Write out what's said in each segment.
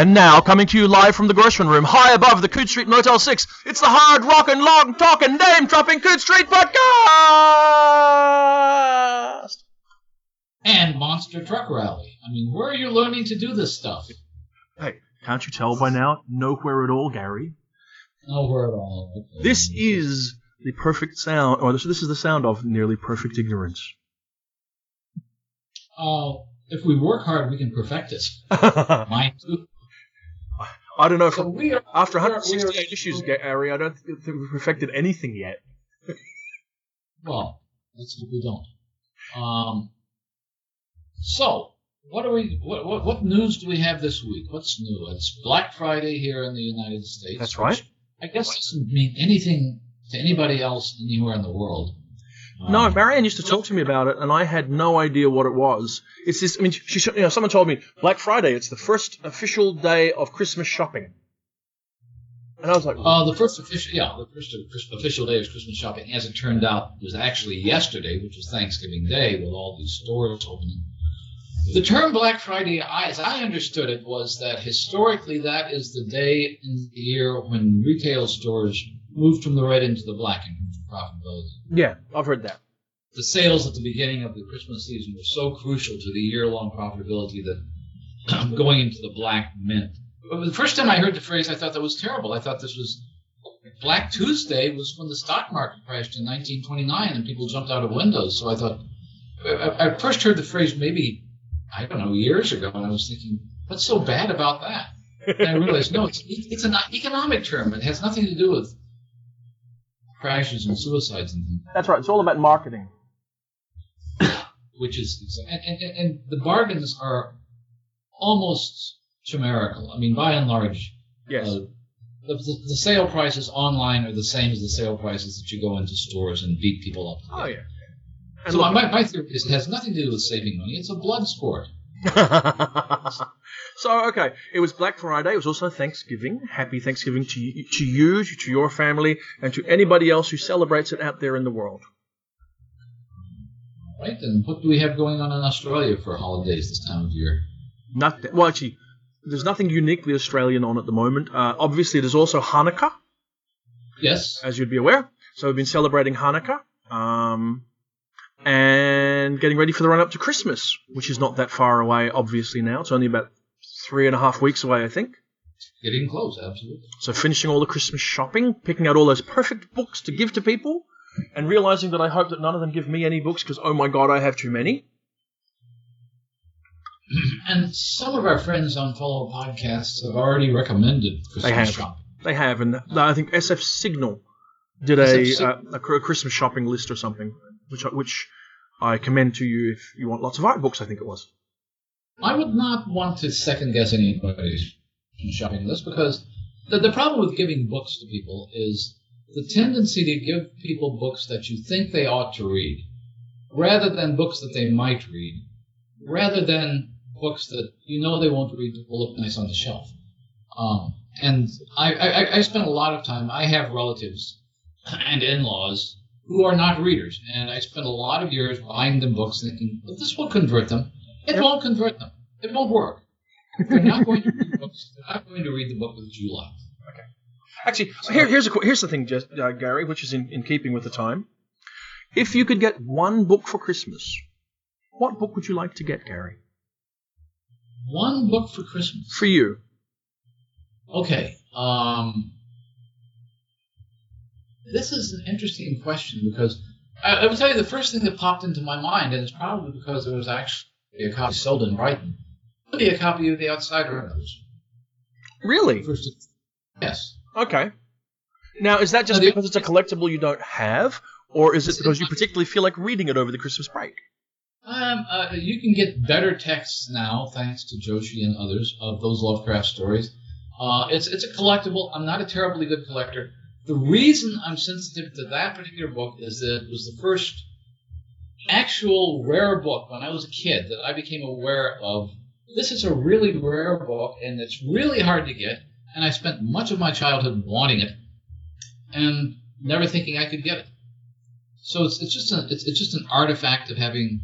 And now, coming to you live from the Gershwin Room, high above the Coode Street Motel 6, it's the hard rockin', long talking, name dropping Coode Street Podcast! And Monster Truck Rally. I mean, where are you learning to do this stuff? Hey, can't you tell by now? Nowhere at all, Gary. Nowhere at all. Okay. This is the perfect sound, or this, this is the sound of nearly perfect ignorance. Uh, if we work hard, we can perfect it. I Mine too. Don't know if So we are after we are- 168 we are- issues, Gary, I don't think we've perfected anything yet. Well, let's hope we don't. Um, so, what are we? What, what what news do we have this week? What's new? It's Black Friday here in the United States. That's right. I guess it doesn't mean anything to anybody else anywhere in the world. No, Um, Marianne used to talk to me about it, and I had no idea what it was. It's this. I mean, she, you know, someone told me Black Friday. It's the first official day of Christmas shopping, and I was like, Uh, the first official, yeah, the first official day of Christmas shopping, as it turned out, was actually yesterday, which was Thanksgiving Day, with all these stores opening. The term Black Friday, as I understood it, was that historically that is the day in the year when retail stores move from the red into the black in terms of profitability. yeah, I've heard that. The sales at the beginning of the Christmas season were so crucial to the year-long profitability that going into the black meant. But the first time I heard the phrase, I thought that was terrible. I thought this was Black Tuesday was when the stock market crashed in 1929 and people jumped out of windows. So I thought I, I first heard the phrase maybe I don't know years ago, and I was thinking, what's so bad about that? And I realized no, it's it's an economic term. It has nothing to do with crashes and suicides and things That's right. It's all about marketing. which is and, and, and the bargains are almost chimerical. I mean, by and large, Yes. uh, the, the, sale prices online are the same as the sale prices that you go into stores and beat people up. oh yeah. And So look- my, my theory is it has nothing to do with saving money. It's a blood sport. so okay, it was Black Friday. It was also Thanksgiving. Happy Thanksgiving to you, to you, to your family, and to anybody else who celebrates it out there in the world. Right? And what do we have going on in Australia for holidays this time of year? Nothing. Well, actually, there's nothing uniquely Australian on at the moment. Uh, obviously, there's also Hanukkah, Yes. as you'd be aware. So we've been celebrating Hanukkah, um, and getting ready for the run up to Christmas, which is not that far away. Obviously, now it's only about three and a half weeks away, I think. Getting close, absolutely. So finishing all the Christmas shopping, picking out all those perfect books to give to people, and realizing that I hope that none of them give me any books because oh my god, I have too many. And some of our friends on fellow podcasts have already recommended Christmas They have. shopping. They have, and I think SF Signal did a, Sig- uh, a Christmas shopping list or something, which I, which I commend to you if you want lots of art books. I think it was. I would not want to second guess anybody's shopping list because the, the problem with giving books to people is the tendency to give people books that you think they ought to read rather than books that they might read, rather than books that you know they won't read that will look nice on the shelf. Um, and I, I, I spend a lot of time, I have relatives and in laws who are not readers, and I spent a lot of years buying them books thinking, but this will convert them. It Yep. won't convert them. It won't work. They're not going to read books. They're not going to read the book that you like. Actually, here, here's a here's the thing, just, uh, Gary, which is in, in keeping with the time. If you could get one book for Christmas, what book would you like to get, Gary? One book for Christmas. For you. Okay. Um, this is an interesting question because I, I will tell you the first thing that popped into my mind, and it's probably because there was actually a copy sold in Brighton. Would be a copy of The Outsider. Really? First, yes. Okay. Now, is that just because it's a collectible you don't have, or is it because you particularly feel like reading it over the Christmas break? Um, uh, you can get better texts now, thanks to Joshi and others, of those Lovecraft stories. Uh, it's it's a collectible. I'm not a terribly good collector. The reason I'm sensitive to that particular book is that it was the first actual rare book when I was a kid that I became aware of. This is a really rare book, and it's really hard to get. And I spent much of my childhood wanting it, and never thinking I could get it. So it's it's just a it's, it's just an artifact of having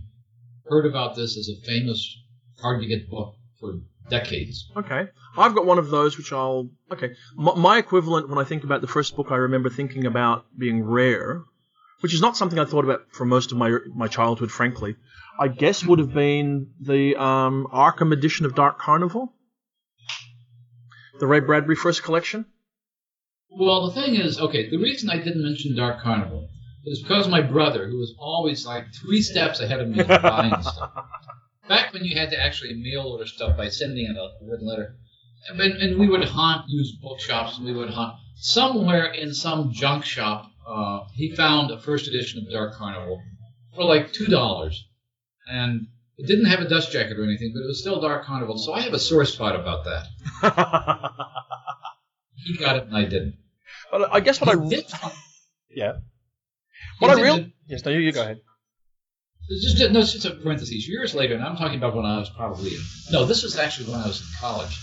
heard about this as a famous, hard to get book for decades. Okay. I've got one of those which I'll. Okay. My, my equivalent when I think about the first book I remember thinking about being rare, which is not something I thought about for most of my my childhood, frankly, I guess would have been the um, Arkham edition of Dark Carnival. The Ray Bradbury first collection. Well, the thing is, okay, the reason I didn't mention Dark Carnival is because my brother, who was always like three steps ahead of me in buying stuff. Back when you had to actually mail order stuff by sending it a written letter, and, and we would hunt, used bookshops, and we would hunt. somewhere in some junk shop. Uh, he found a first edition of Dark Carnival for like two dollars, and it didn't have a dust jacket or anything, but it was still Dark Carnival. So I have a sore spot about that. He got it, and I didn't. but I guess what I He did find- yeah. he What I did real yes. No, you, you go ahead. Just no, it's just a parentheses. Years later, and I'm talking about when I was probably no, this was actually when I was in college,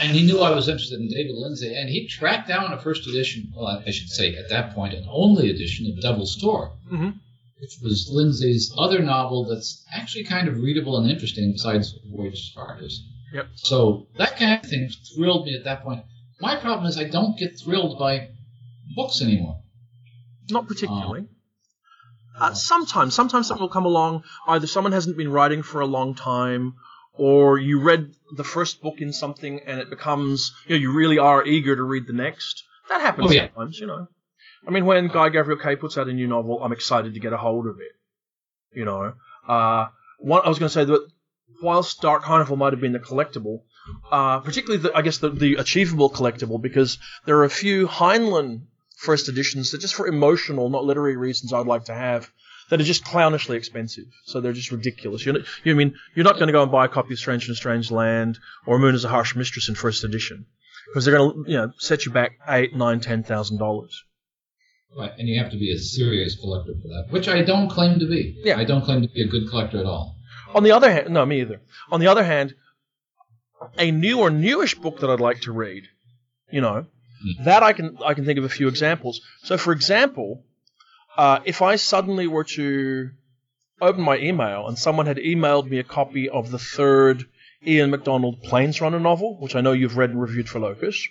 and he knew I was interested in David Lindsay, and he tracked down a first edition. Well, I should say at that point, an only edition of Devil's Tor, Mhm. which was Lindsay's other novel that's actually kind of readable and interesting besides Voyage to Arcturus. Yep. So that kind of thing thrilled me at that point. My problem is I don't get thrilled by books anymore. Not particularly. Uh, sometimes, sometimes something will come along. Either someone hasn't been writing for a long time, or you read the first book in something and it becomes, you know, you really are eager to read the next. That happens Oh, yeah. sometimes, you know. I mean, when Guy Gavriel Kay puts out a new novel, I'm excited to get a hold of it. You know, uh, one, I was going to say that whilst Dark Carnival might have been the collectible, uh, particularly the, I guess the, the achievable collectible, because there are a few Heinlein first editions that just for emotional, not literary reasons, I'd like to have that are just clownishly expensive. So they're just ridiculous. You're not, you mean you're not going to go and buy a copy of Stranger in a Strange Land or Moon is a Harsh Mistress in first edition because they're going to you know set you back eight, nine, ten thousand dollars. Right, and you have to be a serious collector for that, which I don't claim to be. Yeah. I don't claim to be a good collector at all. On the other hand, no, me either. On the other hand, a new or newish book that I'd like to read, you know, that I can I can think of a few examples. So, for example, uh, if I suddenly were to open my email and someone had emailed me a copy of the third Ian McDonald Plains Runner novel, which I know you've read and reviewed for Locus,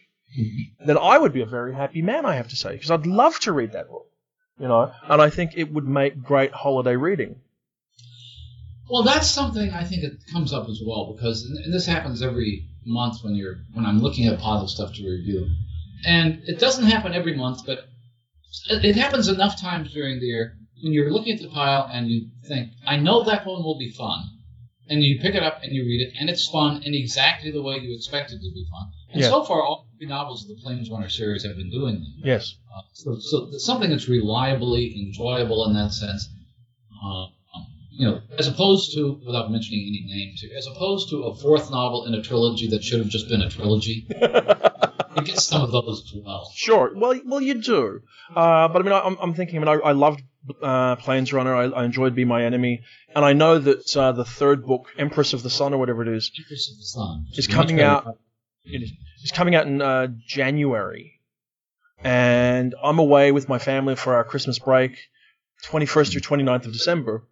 then I would be a very happy man, I have to say, because I'd love to read that book, you know, and I think it would make great holiday reading. Well, that's something I think it comes up as well because, and this happens every month when you're when I'm looking at of stuff to review, and it doesn't happen every month, but it happens enough times during the year when you're looking at the pile and you think, I know that one will be fun, and you pick it up and you read it, and it's fun in exactly the way you expect it to be fun. And Yeah. so far, all the novels of the Planesrunner series have been doing that. Yes. Uh, so, so something that's reliably enjoyable in that sense. Uh, you know, as opposed to, without mentioning any names here, as opposed to a fourth novel in a trilogy that should have just been a trilogy. you get some of those as well. Sure. Well, well, you do. Uh, but I mean, I, I'm, I'm thinking. I mean, I, I loved uh, Planesrunner. I, I enjoyed Be My Enemy, and I know that uh, the third book, Empress of the Sun, or whatever it is, Empress of the Sun. It's Much coming out- it is, is coming out in uh, January, and I'm away with my family for our Christmas break, 21st through 29th of December.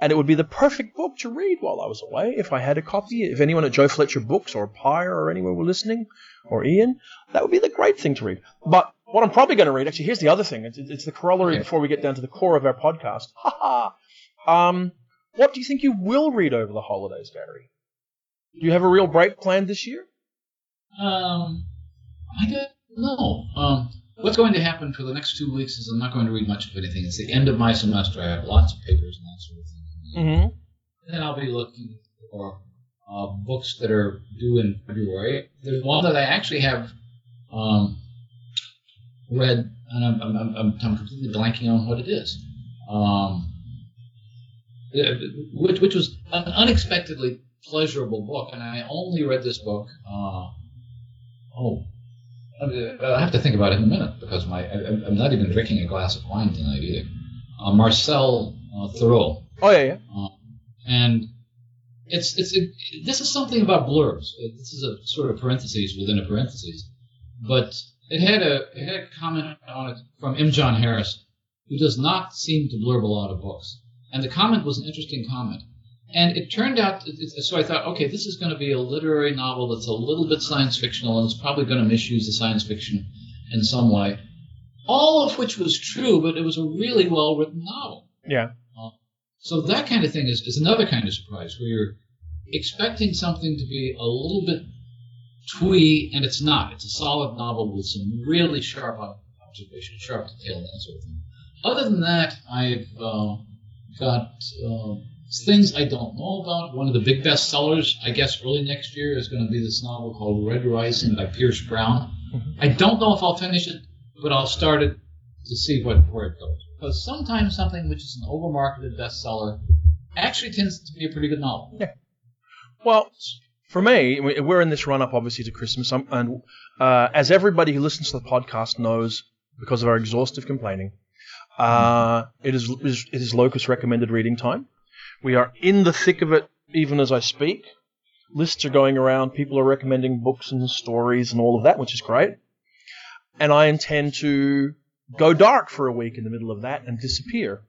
And it would be the perfect book to read while I was away if I had a copy. If anyone at Jo Fletcher Books or Pyr or anywhere were listening, or Ian, that would be the great thing to read. But what I'm probably going to read, actually, here's the other thing. It's, it's the corollary Okay. before we get down to the core of our podcast. Ha ha. Um, what do you think you will read over the holidays, Gary? Do you have a real break planned this year? Um, I don't know. Um, what's going to happen for the next two weeks is I'm not going to read much of anything. It's the end of my semester. I have lots of papers and that sort of thing. Mm-hmm. Then I'll be looking for uh, books that are due in February. There's one that I actually have um, read, and I'm, I'm, I'm, I'm completely blanking on what it is. Um, which, which was an unexpectedly pleasurable book, and I only read this book. Uh, oh, I have to think about it in a minute because my I, I'm not even drinking a glass of wine tonight either. Uh, Marcel uh, Theroux Oh yeah, yeah. Um, and it's it's a, this is something about blurbs. This is a sort of parentheses within a parentheses, but it had a it had a comment on it from M. John Harrison, who does not seem to blurb a lot of books, and the comment was an interesting comment, And it turned out, so I thought, okay, this is going to be a literary novel that's a little bit science fictional and it's probably going to misuse the science fiction in some way. All of which was true, but it was a really well written novel. Yeah. So that kind of thing is, is another kind of surprise where you're expecting something to be a little bit twee, and it's not. It's a solid novel with some really sharp observation, sharp detail, and that sort of thing. Other than that, I've uh, got uh, things I don't know about. One of the big bestsellers, I guess, early next year is going to be this novel called Red Rising by Pierce Brown. I don't know if I'll finish it, but I'll start it to see what, where it goes. Because sometimes something which is an overmarketed bestseller actually tends to be a pretty good novel. Yeah. Well, for me, we're in this run up obviously to Christmas, and uh, as everybody who listens to the podcast knows, because of our exhaustive complaining, uh, it is it is Locus recommended reading time. We are in the thick of it, even as I speak. Lists are going around. People are recommending books and stories and all of that, which is great. And I intend to go dark for a week in the middle of that and disappear.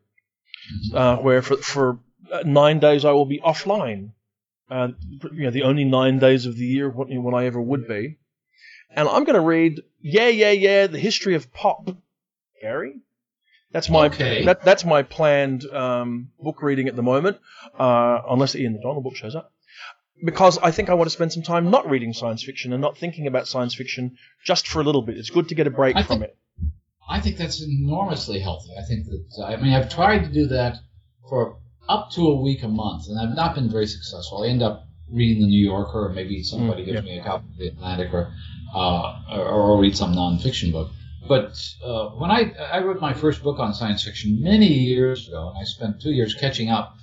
Uh, where for, for nine days I will be offline uh, you know, the only nine days of the year when, when I ever would be. And I'm going to read, yeah, yeah, yeah, the history of pop, Gary. That's my okay. that, that's my planned um, book reading at the moment, uh, unless Ian McDonald book shows up. Because I think I want to spend some time not reading science fiction and not thinking about science fiction just for a little bit. It's good to get a break I from think, it. I think that's enormously healthy. I think that I mean I've tried to do that for up to a week a month, and I've not been very successful. I end up reading the New Yorker, or maybe somebody mm, gives yeah. me a copy of the Atlantic, or, uh, or, or read some nonfiction book. But uh, when I I wrote my first book on science fiction many years ago, and I spent two years catching up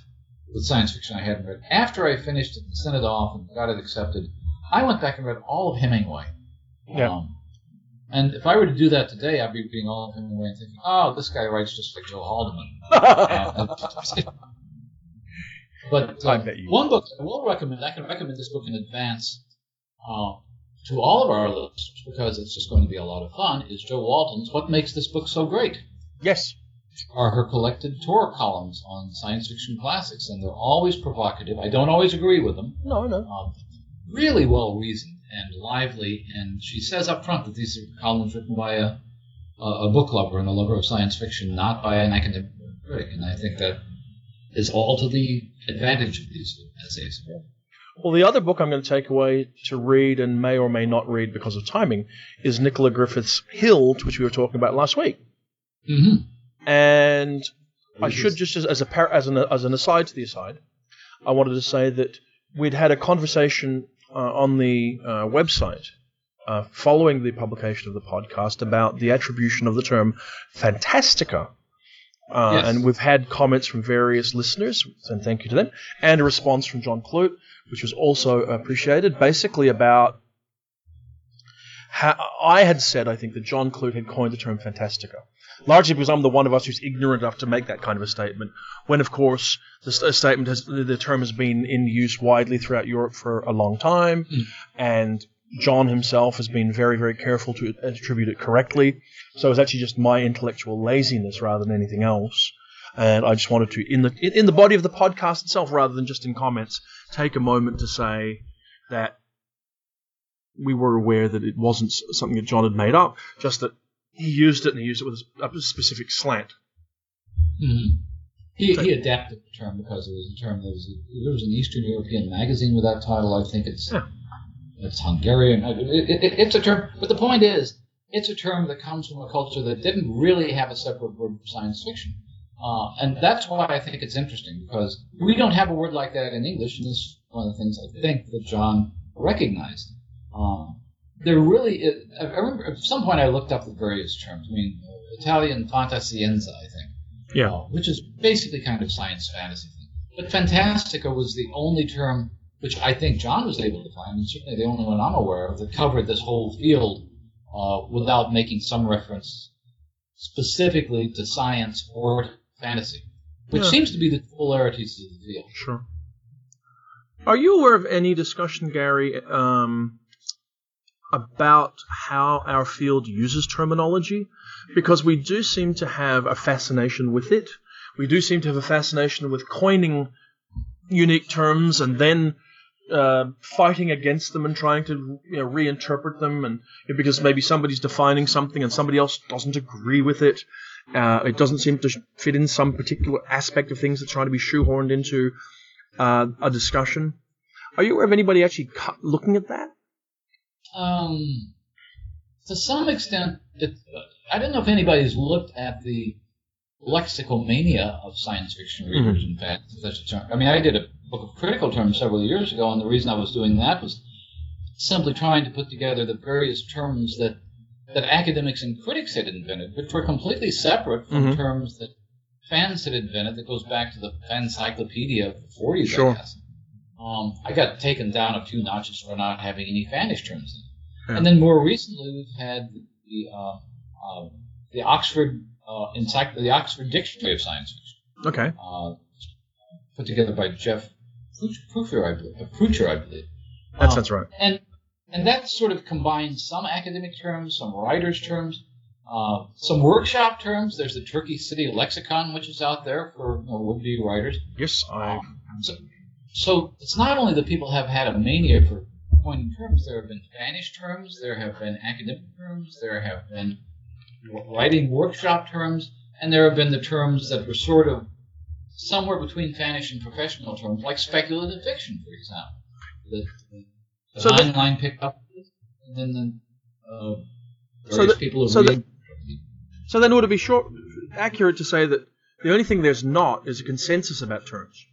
with science fiction I hadn't read. After I finished it and sent it off and got it accepted, I went back and read all of Hemingway. Yeah. Um, and if I were to do that today, I'd be reading all of away and thinking, "Oh, this guy writes just like Joe Haldeman." but uh, one book I will recommend, I can recommend this book in advance uh, to all of our listeners because it's just going to be a lot of fun, is Jo Walton's What Makes This Book So Great? Yes. Are her collected Tor columns on science fiction classics, and they're always provocative. I don't always agree with them. No, no. Uh, really well reasoned and lively, and she says up front that these are columns written by a, a book lover and a lover of science fiction, not by an academic critic. And I think that is all to the advantage of these essays. Well, the other book I'm going to take away to read and may or may not read because of timing is Nicola Griffith's Hild, which we were talking about last week. Mm-hmm. And I should just as, a as an as an aside to the aside, I wanted to say that we'd had a conversation on the uh, website uh, following the publication of the podcast about the attribution of the term fantastica uh, yes. And we've had comments from various listeners, and thank you to them, and a response from John Clute, which was also appreciated, basically about how I had said, I think, that John Clute had coined the term fantastica. Largely because I'm the one of us who's ignorant enough to make that kind of a statement, when of course the statement has the term has been in use widely throughout Europe for a long time, mm. and John himself has been very, very careful to attribute it correctly. So it's actually just my intellectual laziness rather than anything else. And I just wanted to, in the in the body of the podcast itself, rather than just in comments, take a moment to say that we were aware that it wasn't something that John had made up, just that he used it and he used it with a specific slant. Mm-hmm. He, he adapted the term because it was a term that was there was an Eastern European magazine with that title. I think it's yeah. it's Hungarian. It, it, it, it's a term, but the point is, it's a term that comes from a culture that didn't really have a separate word for science fiction. Uh, and that's why I think it's interesting because we don't have a word like that in English, and this is one of the things I think that John recognized. Um, there really, is, I remember at some point I looked up the various terms. I mean, Italian fantascienza, I think, yeah, uh, which is basically kind of science fantasy thing. But fantastica was the only term which I think John was able to find, and certainly the only one I'm aware of that covered this whole field uh, without making some reference specifically to science or fantasy, which yeah. seems to be the polarities of the field. Sure. Are you aware of any discussion, Gary, um, about how our field uses terminology? Because we do seem to have a fascination with it. We do seem to have a fascination with coining unique terms and then uh, fighting against them and trying to you know, reinterpret them, and because maybe somebody's defining something and somebody else doesn't agree with it. Uh, it doesn't seem to fit in some particular aspect of things that's trying to be shoehorned into uh, a discussion. Are you aware of anybody actually cu- looking at that? Um, to some extent, it, I don't know if anybody's looked at the lexical mania of science fiction readers. In fact, that's a term. I mean, I did a book of critical terms several years ago, and the reason I was doing that was simply trying to put together the various terms that that academics and critics had invented, which were completely separate from Mhm. terms that fans had invented. That goes back to the fan encyclopedia of the 40s, Sure. I guess. Um, I got taken down a few notches for not having any fannish terms in. Yeah. And then more recently, we've had the uh, uh, the Oxford uh, encycl- the Oxford Dictionary of Science Fiction, Okay. uh, put together by Jeff Prucher, I believe. uh, I believe. That Um, sounds right. and and that sort of combines some academic terms, some writers' terms, uh, some workshop terms. There's the Turkey City Lexicon, which is out there for you know, would-be writers. Yes, I. So, so it's not only that people have had a mania for coining terms. There have been fannish terms. There have been academic terms. There have been writing workshop terms, and there have been the terms that were sort of somewhere between fannish and professional terms, like speculative fiction, for example. The, the, the So nine line pickup, and then the uh, So various the- people so the- So then, would it be short, accurate to say that the only thing there's not is a consensus about terms?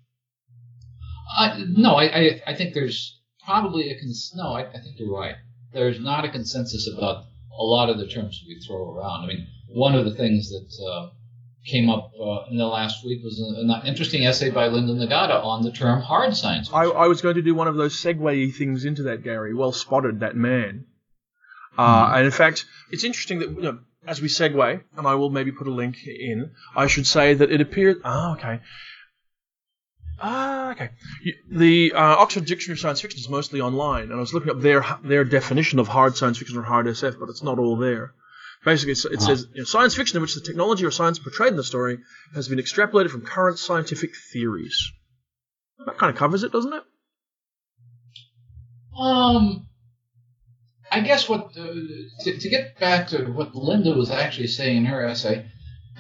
Uh, no, I, I, I think there's probably a cons- no. I, I think you're right. There's not a consensus about a lot of the terms we throw around. I mean, one of the things that uh, came up uh, in the last week was an, an interesting essay by Linda Nagata on the term hard science. I, I was going to do one of those segue things into that, Gary. Well spotted, that man. Uh, and in fact, it's interesting that you know, as we segue, and I will maybe put a link in. I should say that it appears. Ah, okay. Ah, okay. The uh, Oxford Dictionary of Science Fiction is mostly online, and I was looking up their their definition of hard science fiction or hard SF, but it's not all there. Basically, it's- it Ah. says you know, science fiction in which the technology or science portrayed in the story has been extrapolated from current scientific theories. That kind of covers it, doesn't it? Um, I guess what uh, to, to get back to what Linda was actually saying in her essay,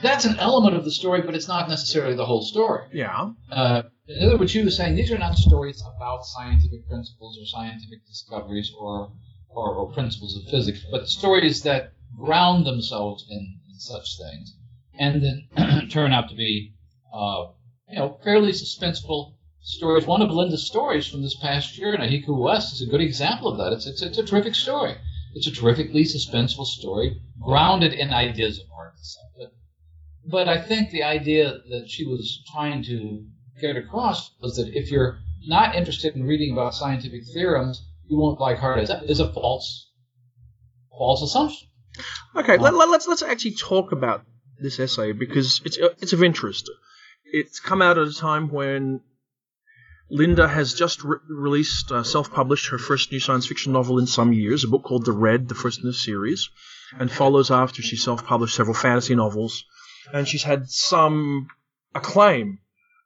that's an element of the story, but it's not necessarily the whole story. Yeah. Uh, in other words, she was saying these are not stories about scientific principles or scientific discoveries or, or, or principles of physics, but stories that ground themselves in, in such things and then turn out to be, uh, you know, fairly suspenseful stories. One of Linda's stories from this past year, Nahiku West, is a good example of that. It's, it's, it's a terrific story. It's a terrifically suspenseful story, grounded in ideas of art and stuff. But, I think the idea that she was trying to get across was that if you're not interested in reading about scientific theorems, you won't like hard as is a false false assumption. Okay, let, let, let's let's actually talk about this essay because it's it's of interest. It's come out at a time when Linda has just re- released, uh, self-published her first new science fiction novel in some years, a book called The Red, the first in the series, and follows after she self-published several fantasy novels, and she's had some acclaim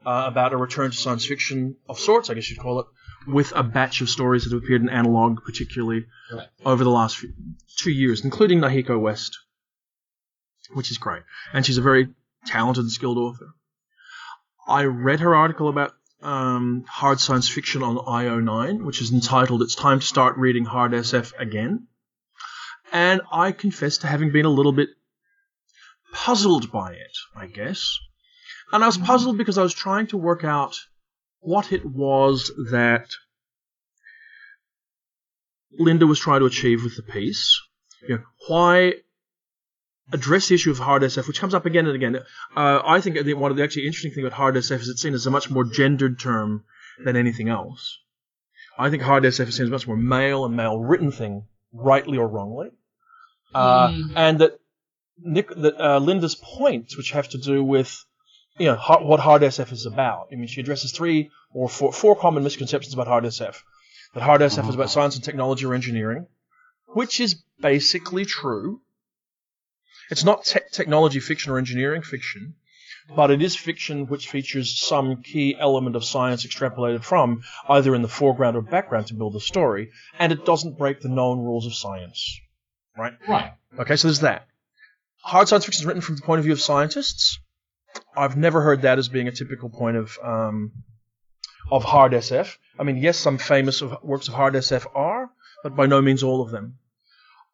uh, about a return to science fiction of sorts, I guess you'd call it, with a batch of stories that have appeared in analog, particularly Right. over the last few, two years, including Nahiku West, which is great. And she's a very talented and skilled author. I read her article about um, hard science fiction on IO9, which is entitled It's Time to Start Reading Hard SF Again. And I confess to having been a little bit puzzled by it, I guess. And I was puzzled because I was trying to work out what it was that Linda was trying to achieve with the piece. You know, why address the issue of hard SF, which comes up again and again. Uh, I think one of the actually interesting thing about hard SF is it's seen as a much more gendered term than anything else. I think hard SF is seen as a much more male and male written thing, rightly or wrongly. Uh, Mm. And that Nick, uh, Linda's points, which have to do with you know har what hard SF is about. I mean, she addresses three or four, four common misconceptions about hard SF. That hard SF is about science and technology or engineering, which is basically true. It's not te- technology fiction or engineering fiction, but it is fiction which features some key element of science extrapolated from either in the foreground or background to build the story, and it doesn't break the known rules of science. Right? Right. Okay, so there's that. Hard science fiction is written from the point of view of scientists. I've never heard that as being a typical point of um, of hard SF. I mean, yes, some famous of, works of hard SF are, but by no means all of them.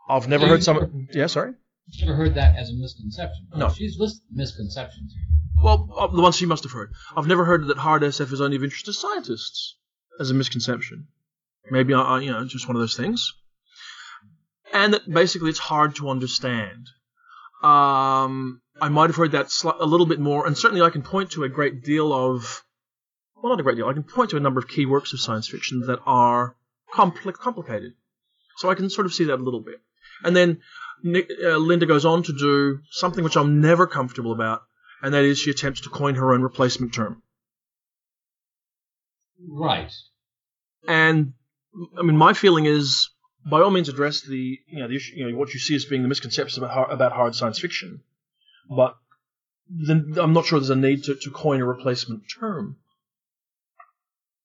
I've never So heard some. Yeah, sorry. Never heard that as a misconception? No. She's listed misconceptions. Well, uh, the ones she must have heard. I've never heard that hard SF is only of interest to scientists as a misconception. Maybe I, I- you know, just one of those things. And that basically it's hard to understand. Um, I might have heard that sli- a little bit more, and certainly I can point to a great deal of, well, not a great deal. I can point to a number of key works of science fiction that are compli- complicated. So I can sort of see that a little bit. And then Nick, uh, Linda goes on to do something which I'm never comfortable about, and that is she attempts to coin her own replacement term. Right. And I mean, my feeling is, by all means, address the you know the issue, you know what you see as being the misconceptions about hard, about hard science fiction, but then I'm not sure there's a need to, to coin a replacement term.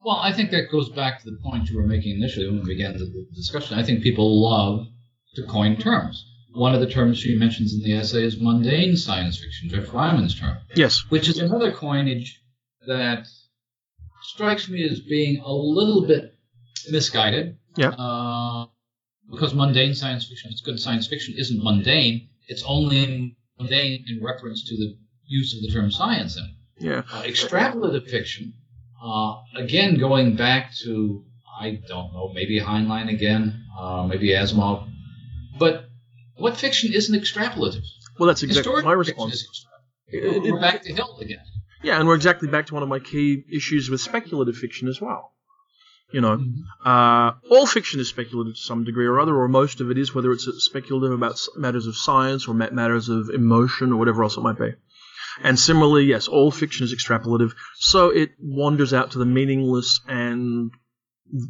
Well, I think that goes back to the point you were making initially when we began the, the discussion. I think people love to coin terms. One of the terms she mentions in the essay is mundane science fiction, Geoff Ryman's term, Yes. which is another coinage that strikes me as being a little bit misguided. Yeah. Uh, because mundane science fiction, it's good science fiction, isn't mundane. It's only mundane in reference to the use of the term science in it. Yeah. Uh, extrapolative fiction, uh, again, going back to, I don't know, maybe Heinlein again, uh, maybe Asimov. But what fiction isn't extrapolative? Well, that's exactly my response. is It- it- We're back to Hill again. Yeah, and we're exactly back to one of my key issues with speculative fiction as well. You know, Mhm. uh, all fiction is speculative to some degree or other, or most of it is, whether it's speculative about matters of science or matters of emotion or whatever else it might be. And similarly, yes, all fiction is extrapolative, so it wanders out to the meaningless, and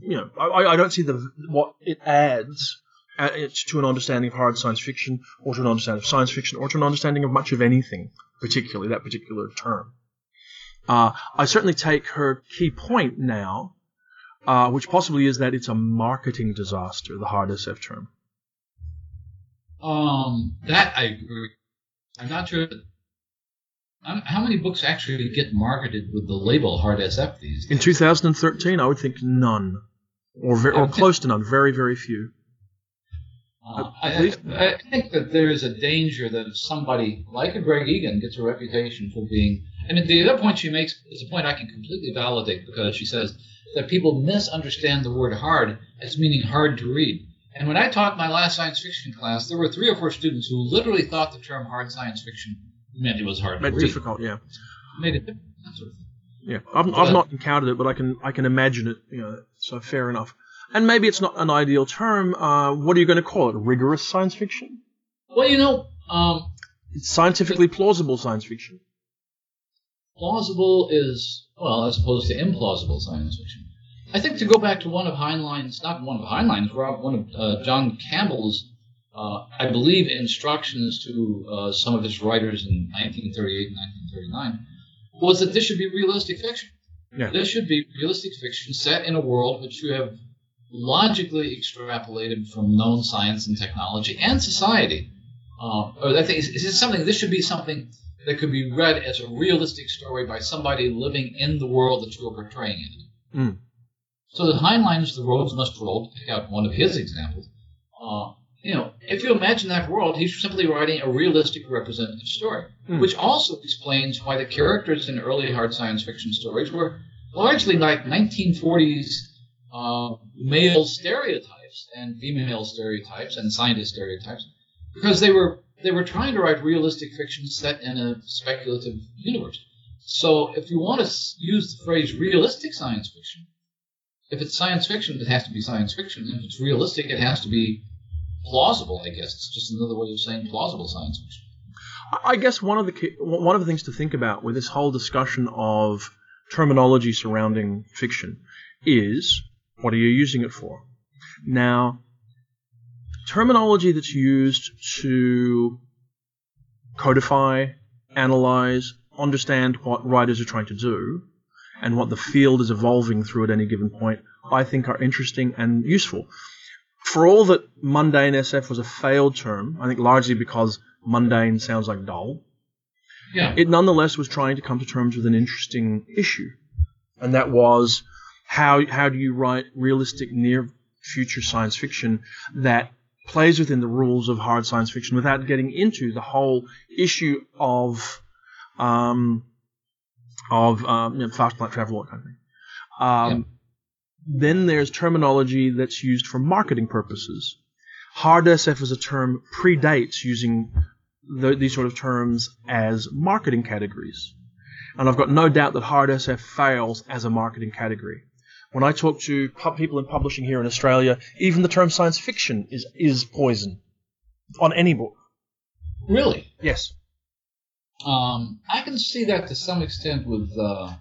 you know, I, I don't see the what it adds uh, to an understanding of hard science fiction, or to an understanding of science fiction, or to an understanding of much of anything, particularly that particular term. Uh, I certainly take her key point now, uh, which possibly is that it's a marketing disaster, the hard SF term. Um, that I agree. I'm not sure. How many books actually get marketed with the label hard SF these days? In 2013, I would think none, or ver- or close to none, very very few. Uh, I, I, I think that there is a danger that if somebody like a Greg Egan gets a reputation for being, and the other point she makes is a point I can completely validate because she says that people misunderstand the word hard as meaning hard to read. And when I taught my last science fiction class, there were three or four students who literally thought the term hard science fiction meant it was hard to read. difficult, yeah, Made it difficult, that sort of thing. yeah. I've, I've not encountered it, but I can I can imagine it. You know, so fair enough. And maybe it's not an ideal term. Uh, what are you going to call it? Rigorous science fiction? Well, you know, um, It's scientifically plausible science fiction. Plausible is well as opposed to implausible science fiction. I think to go back to one of Heinlein's, not one of Heinlein's, one of uh, John Campbell's, uh, I believe, instructions to uh, some of his writers in 1938 and 1939 was that this should be realistic fiction. Yeah. This should be realistic fiction set in a world which you have logically extrapolated from known science and technology and society. Uh, or I think is, is this something. This should be something that could be read as a realistic story by somebody living in the world that you are portraying in it. Mm. So the Heinlein's The Roads Must Roll, to pick out one of his examples, uh, you know, if you imagine that world, he's simply writing a realistic representative story, Mm. which also explains why the characters in early hard science fiction stories were largely like 1940s uh, male stereotypes and female stereotypes and scientist stereotypes, because they were they were trying to write realistic fiction set in a speculative universe. So if you want to use the phrase realistic science fiction, if it's science fiction, it has to be science fiction. If it's realistic, it has to be plausible. I guess it's just another way of saying plausible science fiction. I guess one of the one of the things to think about with this whole discussion of terminology surrounding fiction is what are you using it for? Now, terminology that's used to codify, analyze, understand what writers are trying to do and what the field is evolving through at any given point, I think are interesting and useful. For all that mundane SF was a failed term, I think largely because mundane sounds like dull, Yeah. it nonetheless was trying to come to terms with an interesting issue, and that was how how do you write realistic near future science fiction that plays within the rules of hard science fiction without getting into the whole issue of um, of um, you know, fast light travel, kind of thing. Um, Then there's terminology that's used for marketing purposes. Hard SF as a term predates using the, these sort of terms as marketing categories. And I've got no doubt that hard SF fails as a marketing category. When I talk to pu- people in publishing here in Australia, even the term science fiction is, is poison on any book. Really? Yes. Um, I can see that to some extent with, uh,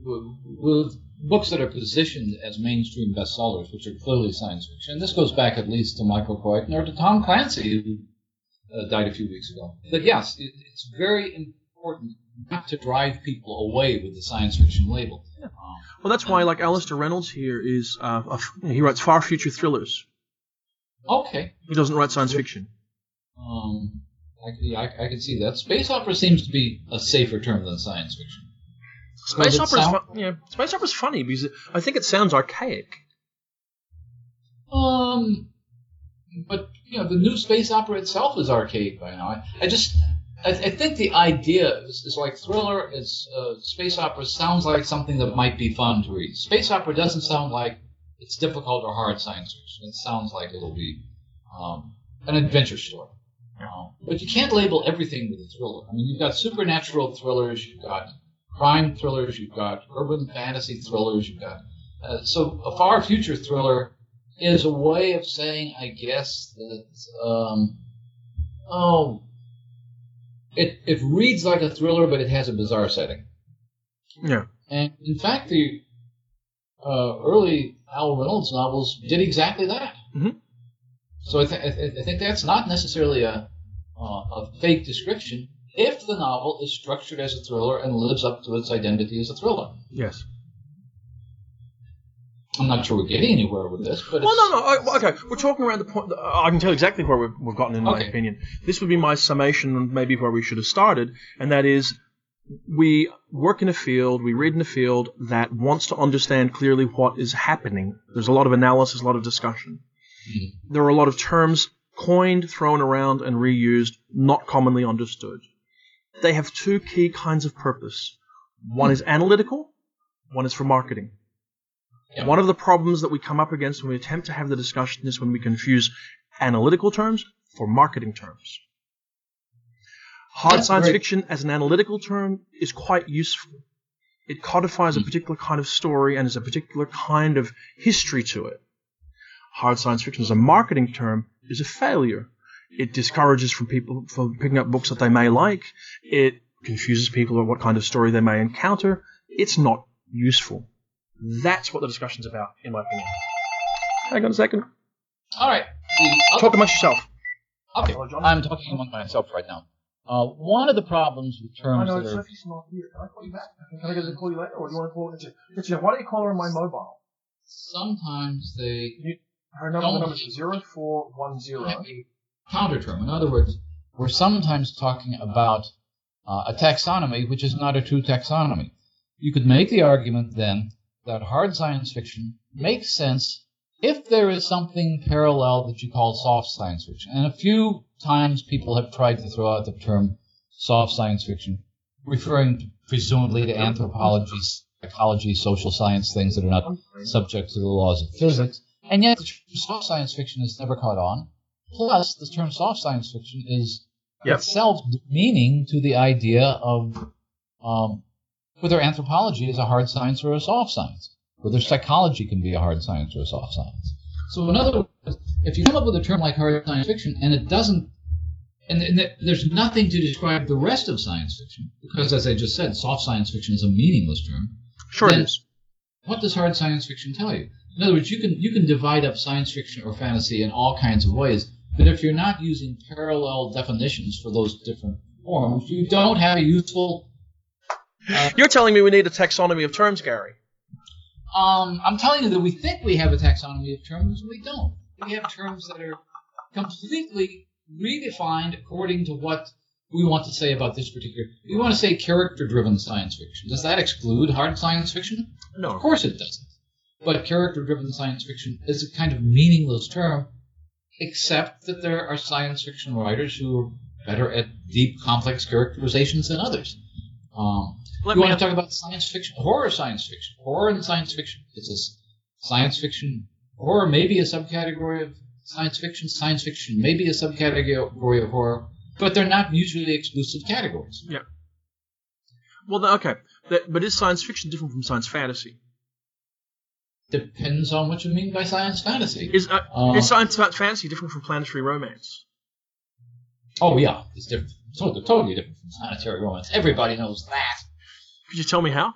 with with books that are positioned as mainstream bestsellers, which are clearly science fiction. This goes back at least to Michael Crichton or to Tom Clancy, who uh, died a few weeks ago. But yes, it, it's very important not to drive people away with the science fiction label. Well, that's why, like Alastair Reynolds here is, uh, a f- he writes far future thrillers. okay. He doesn't write science fiction. Um, I, yeah, I, I can see that. Space opera seems to be a safer term than science fiction. Space opera is sound- fun, yeah, space opera is funny because it, I think it sounds archaic. Um, but you know, the new space opera itself is archaic by now. I, I just, I, I think the idea is, is like thriller. Is uh, space opera sounds like something that might be fun to read. Space opera doesn't sound like it's difficult or hard science fiction. It sounds like it'll be um, an adventure story. Um, but you can't label everything with a thriller. I mean, you've got supernatural thrillers, you've got crime thrillers, you've got urban fantasy thrillers, you've got uh, so a far future thriller is a way of saying, I guess, that um, oh, it it reads like a thriller, but it has a bizarre setting. Yeah. And in fact, the uh, early Al Reynolds novels did exactly that. Mhm. So I, th- I, th- I think that's not necessarily a uh, a fake description if the novel is structured as a thriller and lives up to its identity as a thriller. Yes. I'm not sure we're getting anywhere with this, but Well, no, no. I, okay, we're talking around the point. I can tell exactly where we've, we've gotten, in my opinion. This would be my summation, and maybe where we should have started, and that is, we work in a field, we read in a field that wants to understand clearly what is happening. There's a lot of analysis, a lot of discussion. Mhm. There are a lot of terms coined, thrown around, and reused, not commonly understood. They have two key kinds of purpose. One is analytical, one is for marketing. One of the problems that we come up against when we attempt to have the discussion is when we confuse analytical terms for marketing terms. Hard That's science very- fiction as an analytical term is quite useful. It codifies a Hmm. particular kind of story and has a particular kind of history to it. Hard science fiction as a marketing term is a failure. It discourages from people from picking up books that they may like. It confuses people about what kind of story they may encounter. It's not useful. That's what the discussion's about, in my opinion. Hang on a second. all right. The Talk amongst yourself. Okay, Hello, John. I'm talking among myself right now. Uh, one of the problems with terms I know, that are Sophie's not here. Can I call you back? Can I get to call you later, or do you want to call Richard? Richard, why don't you call her on my mobile? sometimes they Her number, Don't- the number is zero four one zero. have a counter term. In other words, we're sometimes talking about uh, a taxonomy which is not a true taxonomy. You could make the argument then that hard science fiction makes sense if there is something parallel that you call soft science fiction. And a few times people have tried to throw out the term soft science fiction, referring presumably to anthropology, psychology, social science, things that are not subject to the laws of physics. And yet, the term soft science fiction has never caught on. Plus, the term soft science fiction is Yep. itself demeaning to the idea of um, whether anthropology is a hard science or a soft science, whether psychology can be a hard science or a soft science. So, in other words, if you come up with a term like hard science fiction and it doesn't, and, and there's nothing to describe the rest of science fiction, because as I just said, soft science fiction is a meaningless term Sure it is. what does hard science fiction tell you? In other words, you can you can divide up science fiction or fantasy in all kinds of ways, but if you're not using parallel definitions for those different forms, you don't have a useful Uh, You're telling me we need a taxonomy of terms, Gary. Um, I'm telling you that we think we have a taxonomy of terms, we don't. We have terms that are completely redefined according to what we want to say about this particular. We want to say character-driven science fiction. Does that exclude hard science fiction? No. Of course it doesn't. But character-driven science fiction is a kind of meaningless term, except that there are science fiction writers who are better at deep, complex characterizations than others. Um, Let you me want to talk about science fiction, horror science fiction, horror and science fiction. It's a science fiction horror, maybe a subcategory of science fiction. Science fiction, maybe a subcategory of horror, but they're not mutually exclusive categories. Yeah. Well, then, okay. That, but is science fiction different from science fantasy? Depends on what you mean by science fantasy. Is uh, Uh, is science fa- fantasy different from planetary romance? oh yeah, it's different. Totally, totally different from planetary romance. Everybody knows that. Could you tell me how?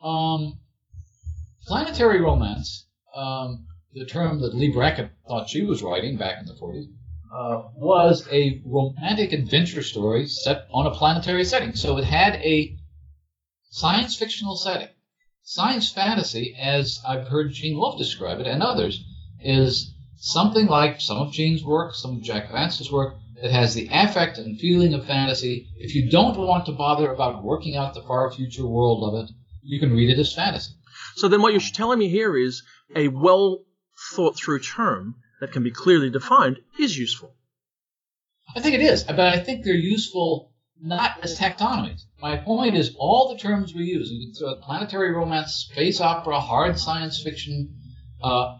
Um, planetary romance, um, the term that Leigh Brackett thought she was writing back in the 40s, uh, was a romantic adventure story set on a planetary setting. So it had a science fictional setting. Science fantasy, as I've heard Gene Wolfe describe it and others, is something like some of Gene's work, some of Jack Vance's work, that has the affect and feeling of fantasy. If you don't want to bother about working out the far future world of it, you can read it as fantasy. So then, what you're telling me here is a well thought through term that can be clearly defined is useful. I think it is, but I think they're useful not as taxonomies. My point is all the terms we use, you can throw planetary romance, space opera, hard science fiction, uh,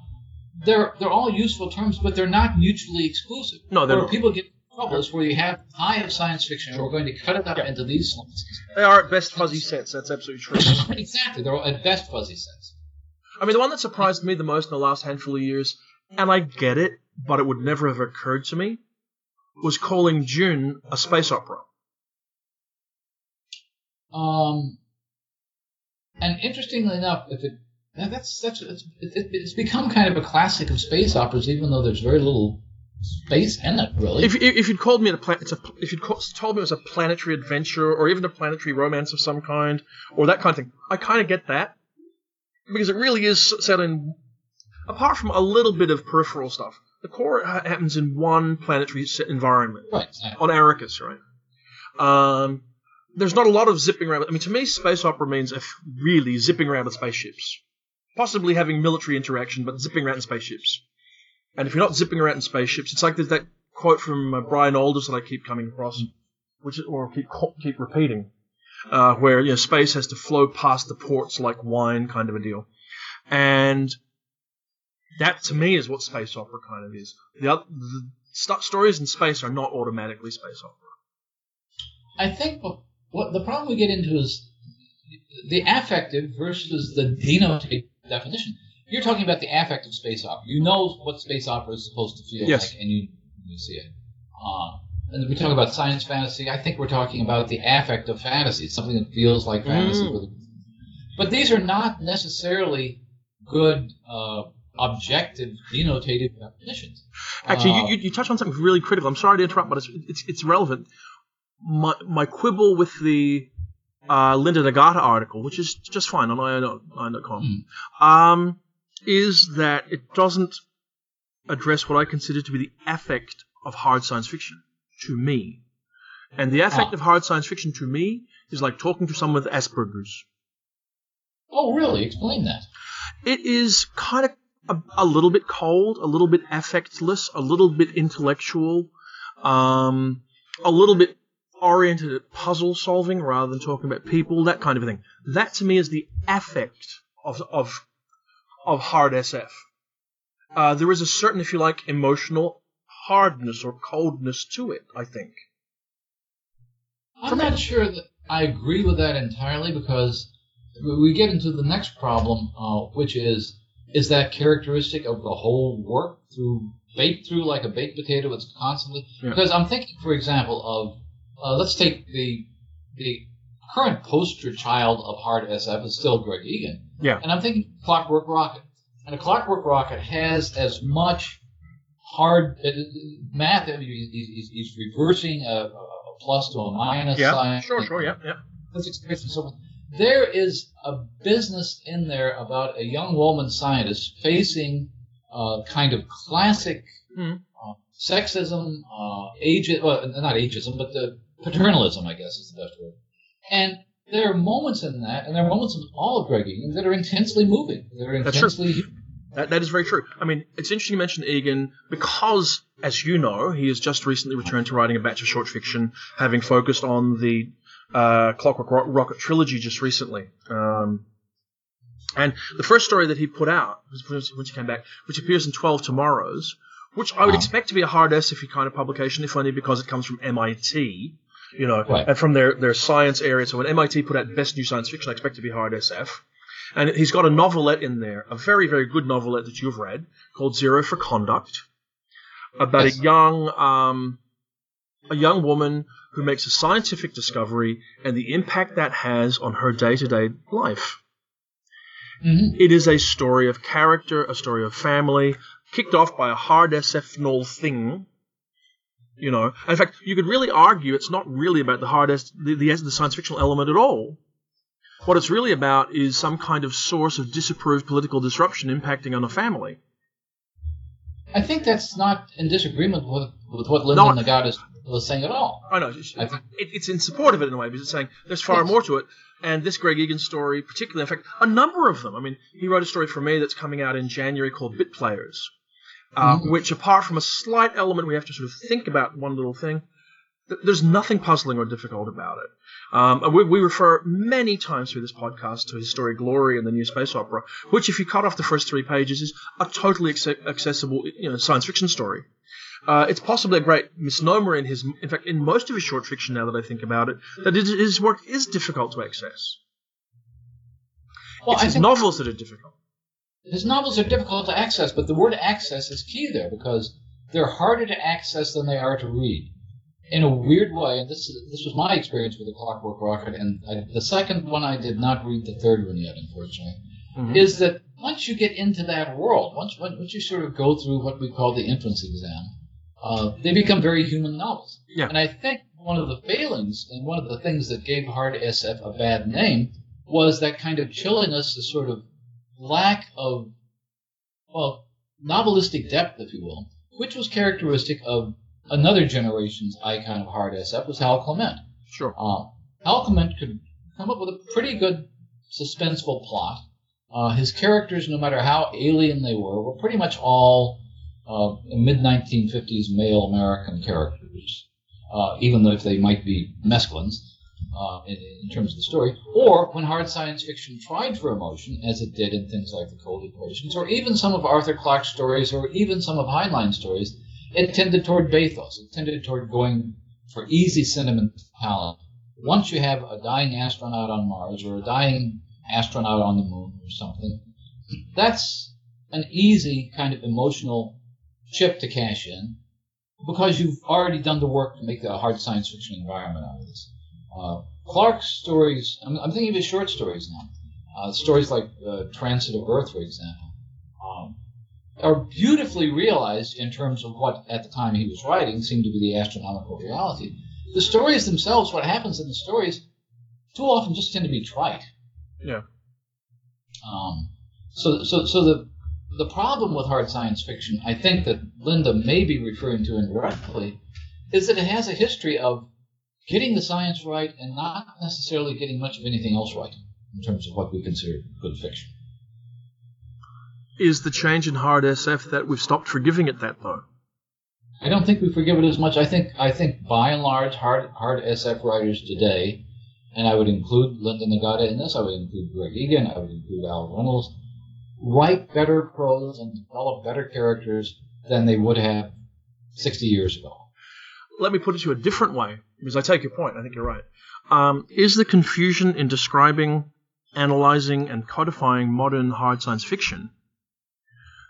they're they're all useful terms, but they're not mutually exclusive. No, they're not. people get is where you have high of science fiction, we're going to cut it up Yeah. into these slices. They are at best fuzzy sets. That's absolutely true. exactly, they're all at best fuzzy sets. I mean, the one that surprised me the most in the last handful of years, and I get it, but it would never have occurred to me, was calling Dune a space opera. Um, and interestingly enough, if it that's that's it's, it, it's become kind of a classic of space operas, even though there's very little space in it, really. If, if you'd called me a pla- it's a, if you'd ca- told me it was a planetary adventure or even a planetary romance of some kind or that kind of thing, I kind of get that because it really is set in. Apart from a little bit of peripheral stuff, the core happens in one planetary environment right, exactly. on Arrakis, right? Um, there's not a lot of zipping around. I mean, to me, space opera means if really zipping around in spaceships, possibly having military interaction, but zipping around in spaceships. And if you're not zipping around in spaceships, it's like there's that quote from uh, Brian Aldiss that I keep coming across, which is, or keep keep repeating, uh, where you know space has to flow past the ports like wine, kind of a deal, and that to me is what space opera kind of is. The, oth- the st- stories in space are not automatically space opera. I think what, what the problem we get into is the affective versus the denotative definition. You're talking about the affect of space opera. You know what space opera is supposed to feel Yes. like, and you you see it. Uh, and we talk about science fantasy. I think we're talking about the affect of fantasy, It's something that feels like fantasy. Mm. But these are not necessarily good uh, objective denotative definitions. Actually, Uh, you, you, you touch on something really critical. I'm sorry to interrupt, but it's it's, it's relevant. My my quibble with the uh, Linda Nagata article, which is just fine on io9.com, um, is that it doesn't address what I consider to be the affect of hard science fiction to me. And the affect Ah. of hard science fiction to me is like talking to someone with Asperger's. Oh, really? Explain that. it is kind of a, a little bit cold, a little bit affectless, a little bit intellectual, um, a little bit oriented at puzzle solving rather than talking about people, that kind of thing. That to me is the affect of of of hard SF. Uh, there is a certain, if you like, emotional hardness or coldness to it. I think. I'm not sure that I agree with that entirely because we get into the next problem, uh, which is is that characteristic of the whole work through baked through like a baked potato? It's constantly Yeah. because I'm thinking, for example, of uh, let's take the the current poster child of hard SF is still Greg Egan, Yeah. and I'm thinking Clockwork Rocket, and a Clockwork Rocket has as much hard uh, math. I mean, he's, he's, he's reversing a, a plus to a minus Yeah. sign. Sure. Sure. Yeah. Yeah. physics and so on. There is a business in there about a young woman scientist facing uh, kind of classic Mhm. uh, sexism, uh, age, well, not ageism, but the paternalism, I guess is the best word. And there are moments in that, and there are moments in all of Greg Egan that are intensely moving, that are That's true. intensely That, that is very true. I mean, it's interesting you mention Egan because, as you know, he has just recently returned to writing a batch of short fiction, having focused on the uh, Clockwork Ro- Rocket trilogy just recently. Um, and the first story that he put out, when he came back, which appears in 12 Tomorrows, which I would expect to be a hard SF kind of publication, if only because it comes from MIT, you know, Right. and from their, their science area. So when MIT put out Best New Science Fiction, I expect to be hard SF. And he's got a novelette in there, a very, very good novelette that you've read called Zero for Conduct, about Yes. a young, um, a young woman who makes a scientific discovery and the impact that has on her day-to-day life. Mhm. It is a story of character, a story of family, kicked off by a hard SF null thing. You know, in fact, you could really argue it's not really about the hardest, the, the, the science fictional element at all. What it's really about is some kind of source of disapproved political disruption impacting on a family. I think that's not in disagreement with, with what No. Nagata is- was saying at all. I know. It's, I think- it, it's in support of it in a way because it's saying there's far Yes. more to it. And this Greg Egan story, particularly, in fact, a number of them. I mean, he wrote a story for me that's coming out in January called Bit Players, uh, Mhm. which, apart from a slight element we have to sort of think about one little thing, th- there's nothing puzzling or difficult about it. Um, we, we refer many times through this podcast to his story Glory and the New Space Opera, which, if you cut off the first three pages, is a totally acce- accessible you know, science fiction story. Uh, it's possibly a great misnomer in his, in fact, in most of his short fiction. Now that I think about it, that his, his work is difficult to access. Well, it's I his novels that are difficult. His novels are difficult to access, but the word access is key there because they're harder to access than they are to read. In a weird way, and this this was my experience with the Clockwork Rocket, and I, the second one I did not read the third one yet, unfortunately. Mhm. is that once you get into that world, once once you sort of go through what we call the entrance exam, uh, they become very human novels. Yeah. And I think one of the failings and one of the things that gave hard SF a bad name was that kind of chilliness, the sort of lack of, well, novelistic depth, if you will, which was characteristic of another generation's icon of hard SF was Hal Clement. Sure. Uh, Hal Clement could come up with a pretty good suspenseful plot. Uh, his characters, no matter how alien they were, were pretty much all uh, mid 1950s male American characters, uh, even though if they might be Mesklins uh, in, in terms of the story. Or when hard science fiction tried for emotion, as it did in things like the Cold Equations, or even some of Arthur Clarke's stories, or even some of Heinlein's stories, it tended toward bathos. It tended toward going for easy sentimentality. Once you have a dying astronaut on Mars or a dying astronaut on the moon or something, that's an easy kind of emotional chip to cash in because you've already done the work to make a hard science fiction environment out of this. Uh, Clarke's stories, I'm, I'm thinking of his short stories now. Uh, stories like uh, Transit of Earth, for example, um, are beautifully realized in terms of what, at the time he was writing, seemed to be the astronomical reality. The stories themselves, what happens in the stories, too often just tend to be trite. Yeah. Um, so, so, so the the problem with hard science fiction, I think that Linda may be referring to indirectly, is that it has a history of getting the science right and not necessarily getting much of anything else right in terms of what we consider good fiction. Is the change in hard SF that we've stopped forgiving it that though? I don't think we forgive it as much. I think I think by and large, hard hard SF writers today, and I would include Linda Nagata in this. I would include Greg Egan. I would include Al Reynolds. Write better prose and develop better characters than they would have 60 years ago. Let me put it to you a different way, because I take your point. I think you're right. Um, is the confusion in describing, analyzing, and codifying modern hard science fiction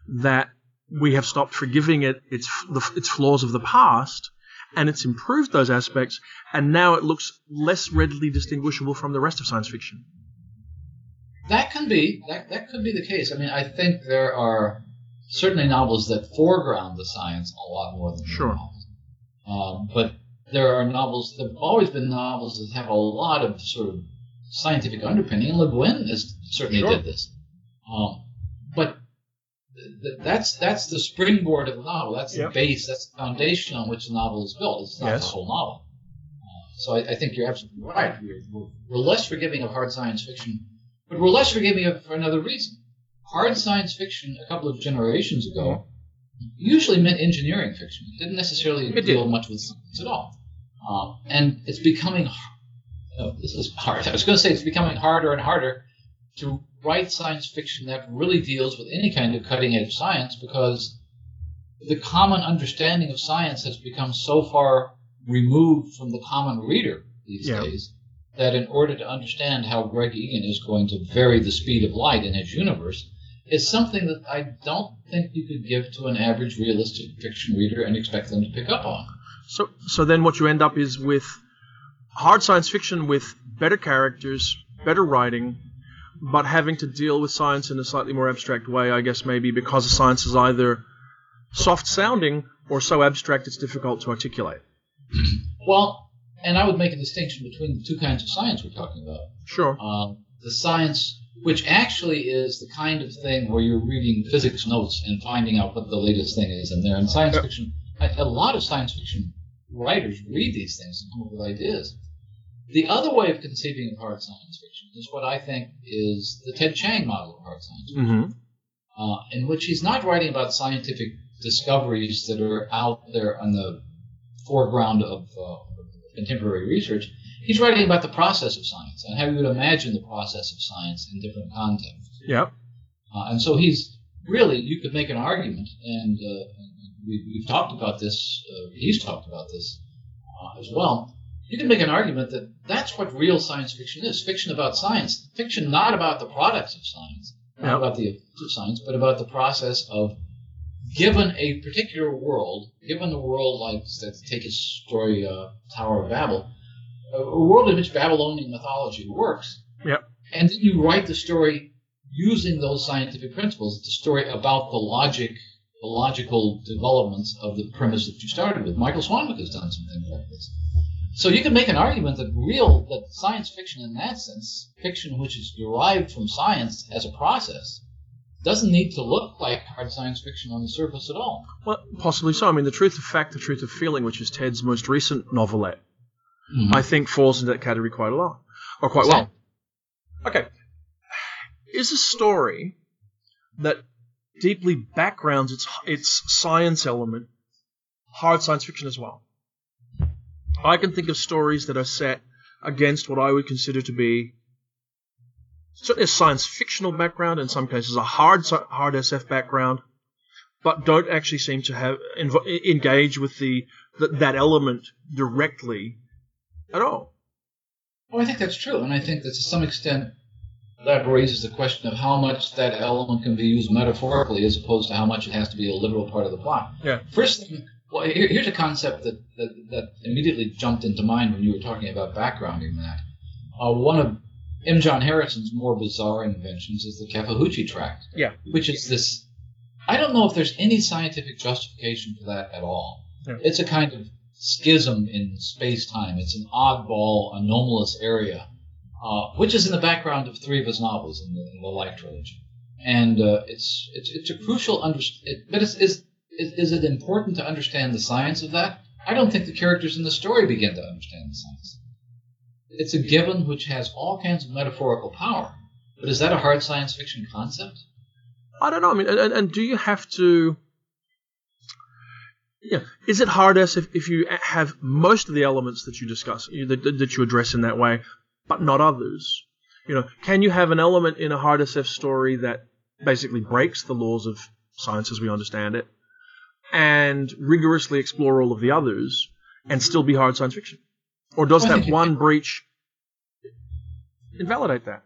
that we have stopped forgiving it its the, its flaws of the past, and it's improved those aspects, and now it looks less readily distinguishable from the rest of science fiction? That can be that that could be the case. I mean, I think there are certainly novels that foreground the science a lot more than Sure. novels. Um, but there are novels. There have always been novels that have a lot of sort of scientific underpinning, and Le Guin is, certainly Sure. did this. Um, but th- th- that's that's the springboard of the novel. That's Yep. the base. That's the foundation on which the novel is built. It's not Yes. the whole novel. Uh, so I, I think you're absolutely right. We're, we're, we're less forgiving of hard science fiction, but we're less forgiving of for another reason. Hard science fiction a couple of generations ago usually meant engineering fiction. It didn't necessarily It deal did. much with science at all. Um, and it's becoming oh, this is hard. I was going to say it's becoming harder and harder to write science fiction that really deals with any kind of cutting edge science because the common understanding of science has become so far removed from the common reader these Yeah. days that in order to understand how Greg Egan is going to vary the speed of light in his universe is something that I don't think you could give to an average realistic fiction reader and expect them to pick up on. So, so then what you end up is with hard science fiction with better characters, better writing, but having to deal with science in a slightly more abstract way, I guess maybe because the science is either soft sounding or so abstract it's difficult to articulate. Well, and I would make a distinction between the two kinds of science we're talking about. Sure. Um, the science, which actually is the kind of thing where you're reading physics notes and finding out what the latest thing is in there. And science fiction, a, a lot of science fiction writers read these things and come up with ideas. The other way of conceiving of hard science fiction is what I think is the Ted Chiang model of hard science fiction Mm-hmm. uh, in which he's not writing about scientific discoveries that are out there on the foreground of uh, contemporary research. He's writing about the process of science and how you would imagine the process of science in different contexts. Yep. Uh, and so he's really, you could make an argument, and uh, we, we've talked about this, uh, he's talked about this uh, as well. You can make an argument that that's what real science fiction is fiction about science. Fiction not about the products of science, not Yeah. about the effects of science, but about the process of given a particular world, given the world like, let's take his story, uh, Tower of Babel, a, world in which Babylonian mythology works. Yep. And then you write the story using those scientific principles. It's a story about the logic, the logical developments of the premise that you started with. Michael Swanwick has done some things like this. So you can make an argument that real, that science fiction in that sense, fiction which is derived from science as a process, doesn't need to look like hard science fiction on the surface at all. Well, possibly so. I mean, the truth of fact, the truth of feeling, which is Ted's most recent novelette, Mm-hmm. I think falls into that category quite a lot, or quite well. Okay, is a story that deeply backgrounds its its science element hard science fiction as well. I can think of stories that are set against what I would consider to be certainly a science fictional background, in some cases a hard hard SF background, but don't actually seem to have engage with the, the that element directly at all. Well, I think that's true, and I think that to some extent that raises the question of how much that element can be used metaphorically as opposed to how much it has to be a literal part of the plot. Yeah. First thing, well, here, here's a concept that, that, that immediately jumped into mind when you were talking about backgrounding that. Uh, one of M. John Harrison's more bizarre inventions is the Kefahuchi tract. Yeah. Which is this. I don't know if there's any scientific justification for that at all. Yeah. It's a kind of schism in space time. It's an oddball, anomalous area, uh, which is in the background of three of his novels in the, in the Life trilogy. And uh, it's, it's it's a crucial under, it, but is, is is it important to understand the science of that? I don't think the characters in the story begin to understand the science. It's a given which has all kinds of metaphorical power, but is that a hard science fiction concept? I don't know. I mean, and, and do you have to? Yeah, is it hard as if, if you have most of the elements that you discuss that, that you address in that way, but not others? You know, can you have an element in a hard SF story that basically breaks the laws of science as we understand it, and rigorously explore all of the others, and still be hard science fiction? Or does that one breach invalidate that?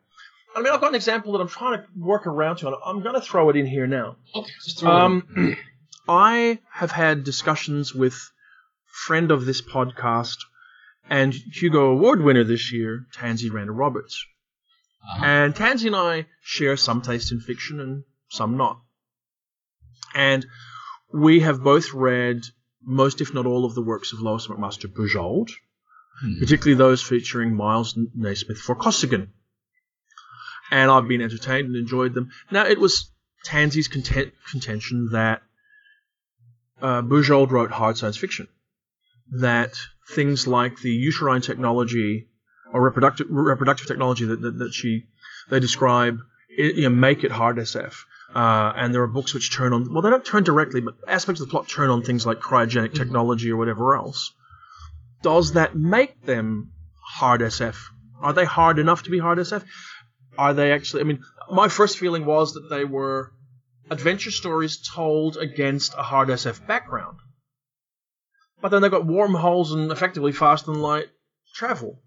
I mean, I've got an example that I'm trying to work around to, and I'm going to throw it in here now. Okay, just throw it in. Um, I have had discussions with friend of this podcast and Hugo Award winner this year, Tansy Rayner Roberts. Uh-huh. And Tansy and I share some taste in fiction and some not. And we have both read most, if not all, of the works of Lois McMaster Bujold. Hmm. particularly those featuring Miles Naismith Vorkosigan. And I've been entertained and enjoyed them. Now, it was Tansy's content, contention that uh, Bujold wrote hard science fiction. That things like the uterine technology or reproductive reproductive technology that, that, that she they describe it, you know, make it hard SF. Uh, and there are books which turn on well they don't turn directly, but aspects of the plot turn on things like cryogenic technology or whatever else. Does that make them hard SF? Are they hard enough to be hard SF? Are they actually? I mean, my first feeling was that they were adventure stories told against a hard SF background. But then they've got wormholes and effectively fast and light travel.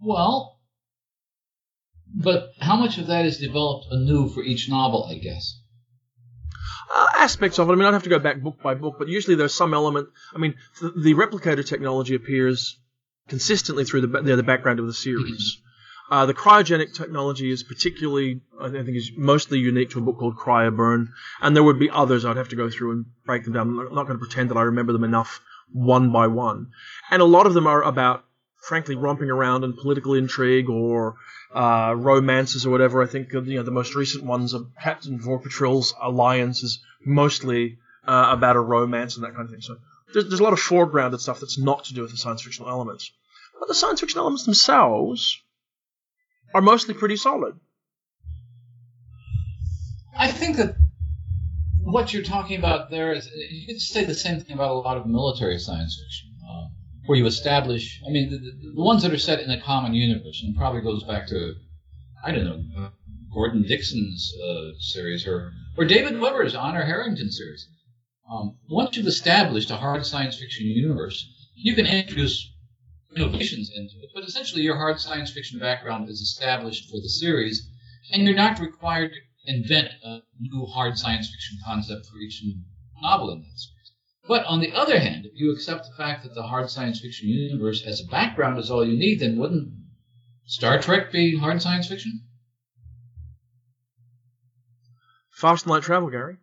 Well, but how much of that is developed anew for each novel, I guess? Uh, aspects of it. I mean, I'd have to go back book by book, but usually there's some element. I mean, the, the replicator technology appears consistently through the, the, the background of the series. Uh, the cryogenic technology is particularly, I think, is mostly unique to a book called Cryoburn, and there would be others I'd have to go through and break them down. I'm not going to pretend that I remember them enough one by one. And a lot of them are about, frankly, romping around in political intrigue or uh, romances or whatever. I think you know the most recent ones of Captain Vorpatril's alliance is mostly uh, about a romance and that kind of thing. So there's, there's a lot of foregrounded stuff that's not to do with the science fictional elements, but the science fiction elements themselves are mostly pretty solid. I think that what you're talking about there is you could say the same thing about a lot of military science fiction, uh, where you establish. I mean, the, the, ones that are set in a common universe, and probably goes back to I don't know Gordon Dickson's uh, series or or David Weber's Honor Harrington series. Um, once you've established a hard science fiction universe, you can introduce innovations into it. But essentially, your hard science fiction background is established for the series, and you're not required to invent a new hard science fiction concept for each new novel in that series. But on the other hand, if you accept the fact that the hard science fiction universe as a background is all you need, then wouldn't Star Trek be hard science fiction? Fast and light travel, Gary.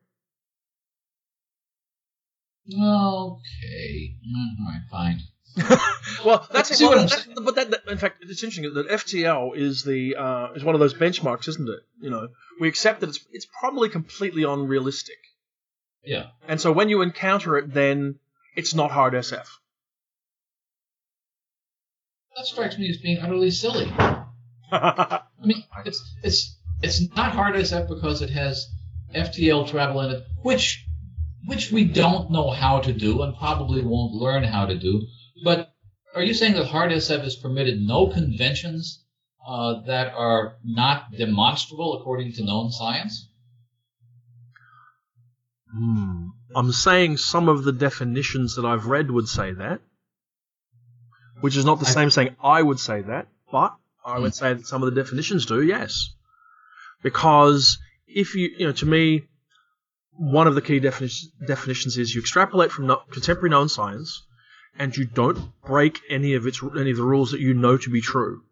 Okay. All right, fine. well, that's See what I'm that- but that, that- in fact, it's interesting that FTL is the uh, is one of those benchmarks, isn't it? You know, we accept that it's it's probably completely unrealistic, Yeah. and so when you encounter it, then it's not hard SF. That strikes me as being utterly silly. I mean, it's it's it's not hard SF because it has FTL travel in it, which which we don't know how to do and probably won't learn how to do. But are you saying that hard SF has permitted no conventions uh, that are not demonstrable according to known science? Hmm. I'm saying some of the definitions that I've read would say that, which is not the I- same saying I would say that, but I would Hmm. say that some of the definitions do, yes. Because if you, you know, to me, one of the key defini- definitions is you extrapolate from no- contemporary known science, and you don't break any of its any of the rules that you know to be true.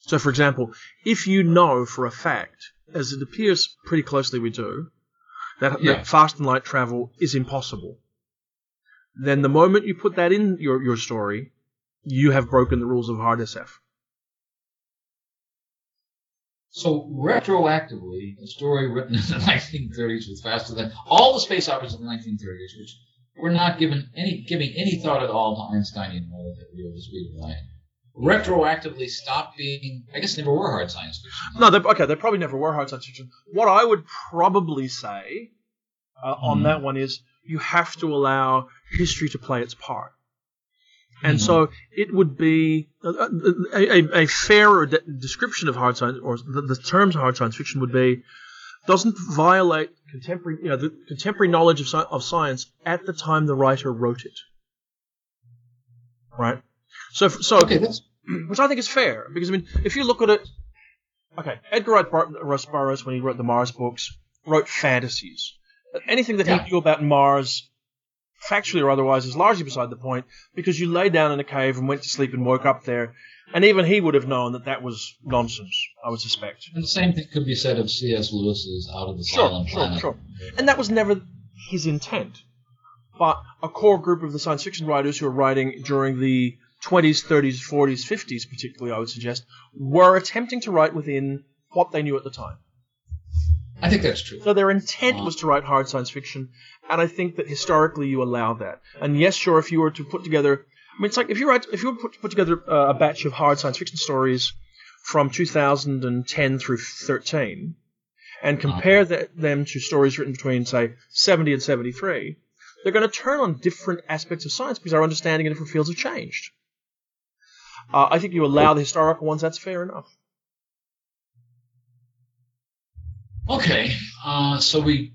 So, for example, if you know for a fact, as it appears pretty closely we do, that, Yeah. that fast and light travel is impossible, then the moment you put that in your, your story, you have broken the rules of hard SF. So retroactively, a story written in the 1930s was faster than all the space operas of the 1930s, which were not given any giving any thought at all to Einsteinian relativity or the speed of light. Retroactively stopped being, I guess, never were hard science fiction. No, okay, they probably never were hard science fiction. What I would probably say uh, on Mhm. that one is you have to allow history to play its part. And Mhm. so it would be a, a, a, a fairer de- description of hard science, or the, the terms of hard science fiction would be, doesn't violate contemporary, you know, the contemporary knowledge of, sci- of science at the time the writer wrote it. Right? So, so Okay, which I think is fair because I mean, if you look at it, okay, Edgar Rice Burroughs when he wrote the Mars books wrote fantasies. Anything that Yeah. he knew about Mars, factually or otherwise, is largely beside the point because you lay down in a cave and went to sleep and woke up there, and even he would have known that that was nonsense. I would suspect. and the same thing could be said of C.S. Lewis's Out of the Sure, Silent sure, Planet. sure. And that was never his intent. But a core group of the science fiction writers who were writing during the 20s, 30s, 40s, 50s, particularly, I would suggest, were attempting to write within what they knew at the time. I think that's true. So their intent uh-huh. was to write hard science fiction, and I think that historically you allow that. And yes, sure, if you were to put together, I mean, it's like if you write, if you put, put together uh, a batch of hard science fiction stories from 2010 through 13, and compare that, them to stories written between, say, 70 and 73, they're going to turn on different aspects of science because our understanding in different fields have changed. Uh, I think you allow the historical ones, that's fair enough. Okay, uh, so we,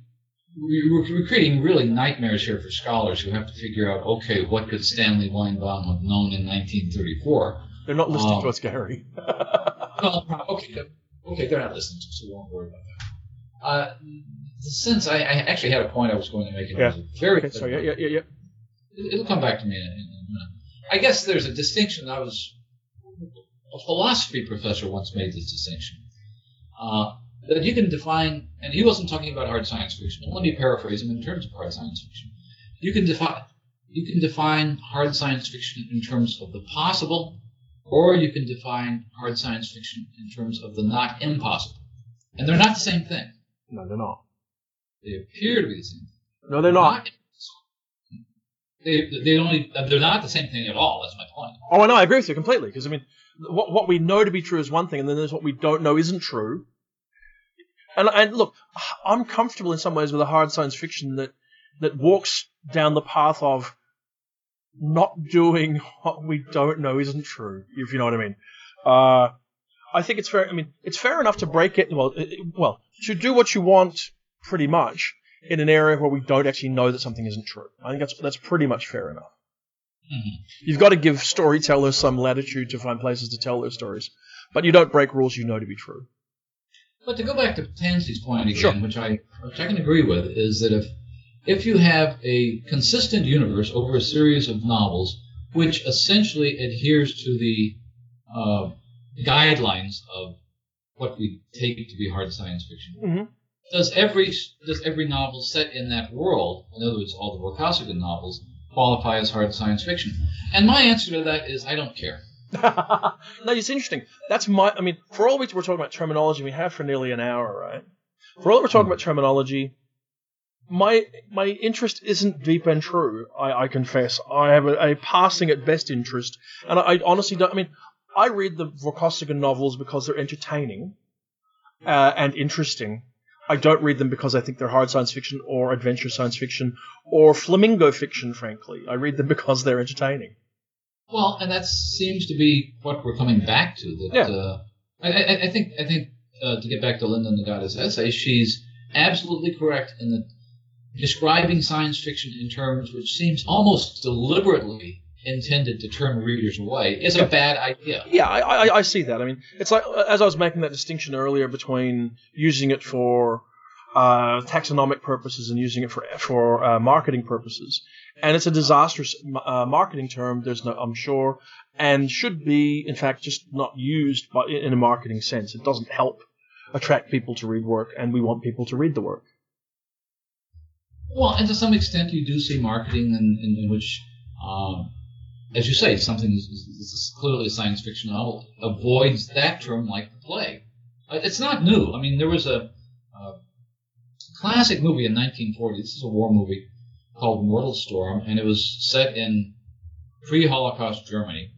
we we're creating really nightmares here for scholars who have to figure out, okay, what could Stanley Weinbaum have known in 1934? They're not listening Um, to us, Gary. okay, okay, they're not listening to us, so we won't worry about that. Uh, since I, I actually had a point I was going to make, it a very okay, good so yeah, yeah, yeah, yeah. It- It'll come back to me in a, in a minute. I guess there's a distinction. I was a philosophy professor once made this distinction uh, that you can define, and he wasn't talking about hard science fiction. Let me paraphrase him in terms of hard science fiction. You can define you can define hard science fiction in terms of the possible, or you can define hard science fiction in terms of the not impossible. And they're not the same thing. No, they're not. They appear to be the same. No, they're not. They they only they're not the same thing at all. That's my point. Oh, I know. I agree with you completely. Because I mean, what what we know to be true is one thing, and then there's what we don't know isn't true. And and look, I'm comfortable in some ways with a hard science fiction that that walks down the path of not doing what we don't know isn't true. If you know what I mean. Uh, I think it's fair. I mean, it's fair enough to break it. Well, it, well, to do what you want, pretty much, in an area where we don't actually know that something isn't true. I think that's that's pretty much fair enough. Mhm. You've got to give storytellers some latitude to find places to tell their stories, but you don't break rules you know to be true. But to go back to Tansy's point again, Sure. which I which I can agree with, is that if if you have a consistent universe over a series of novels, which essentially adheres to the uh, guidelines of what we take to be hard science fiction, Mhm. does every does every novel set in that world, in other words, all the Vorkosigan novels, qualify as hard science fiction? And my answer to that is I don't care. no, it's interesting. That's my. I mean, for all we we're talking about terminology, we have for nearly an hour, right? For all we're talking about terminology, my my interest isn't deep and true. I, I confess. I have a, a passing at best interest, and I, I honestly don't. I mean, I read the Vorkosigan novels because they're entertaining uh, and interesting. I don't read them because I think they're hard science fiction or adventure science fiction or flamingo fiction. Frankly, I read them because they're entertaining. Well, and that seems to be what we're coming back to. That Yeah. uh, I, I, I think I think uh, to get back to Linda Nagata's essay, she's absolutely correct in that describing science fiction in terms which seems almost deliberately intended to turn readers away is a bad idea. Yeah, I, I, I see that. I mean, it's like as I was making that distinction earlier between using it for uh, taxonomic purposes and using it for for uh, marketing purposes, and it's a disastrous uh, marketing term. There's no, I'm sure, and should be in fact just not used, but in a marketing sense, it doesn't help attract people to read work, and we want people to read the work. Well, and to some extent, you do see marketing in, in, in which, um, as you say, something is, is, clearly a science fiction novel avoids that term like the plague. It's not new. I mean, there was a classic movie in 1940. This is a war movie called Mortal Storm, and it was set in pre-Holocaust Germany,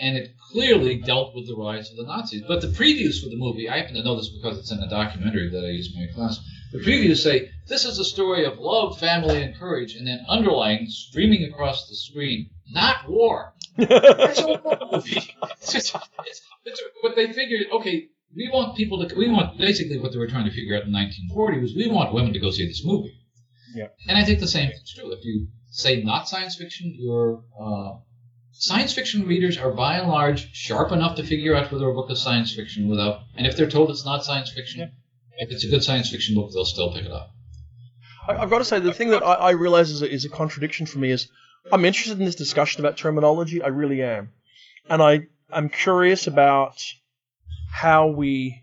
and it clearly dealt with the rise of the Nazis. But the previews for the movie, I happen to know this because it's in a documentary that I use in my class. The previews say this is a story of love, family, and courage, and then underlying, streaming across the screen, not war. It's a war movie. It's just- it's- it's- but they figured, okay, we want people to. We want basically what they were trying to figure out in 1940 was we want women to go see this movie. Yeah. And I think the same is true. If you say not science fiction, your uh, science fiction readers are by and large sharp enough to figure out whether a book is science fiction without. And if they're told it's not science fiction, if it's a good science fiction book, they'll still pick it up. I, I've got to say, the thing that I, I realize is a, is a contradiction for me is I'm interested in this discussion about terminology. I really am. And I, I'm curious about how we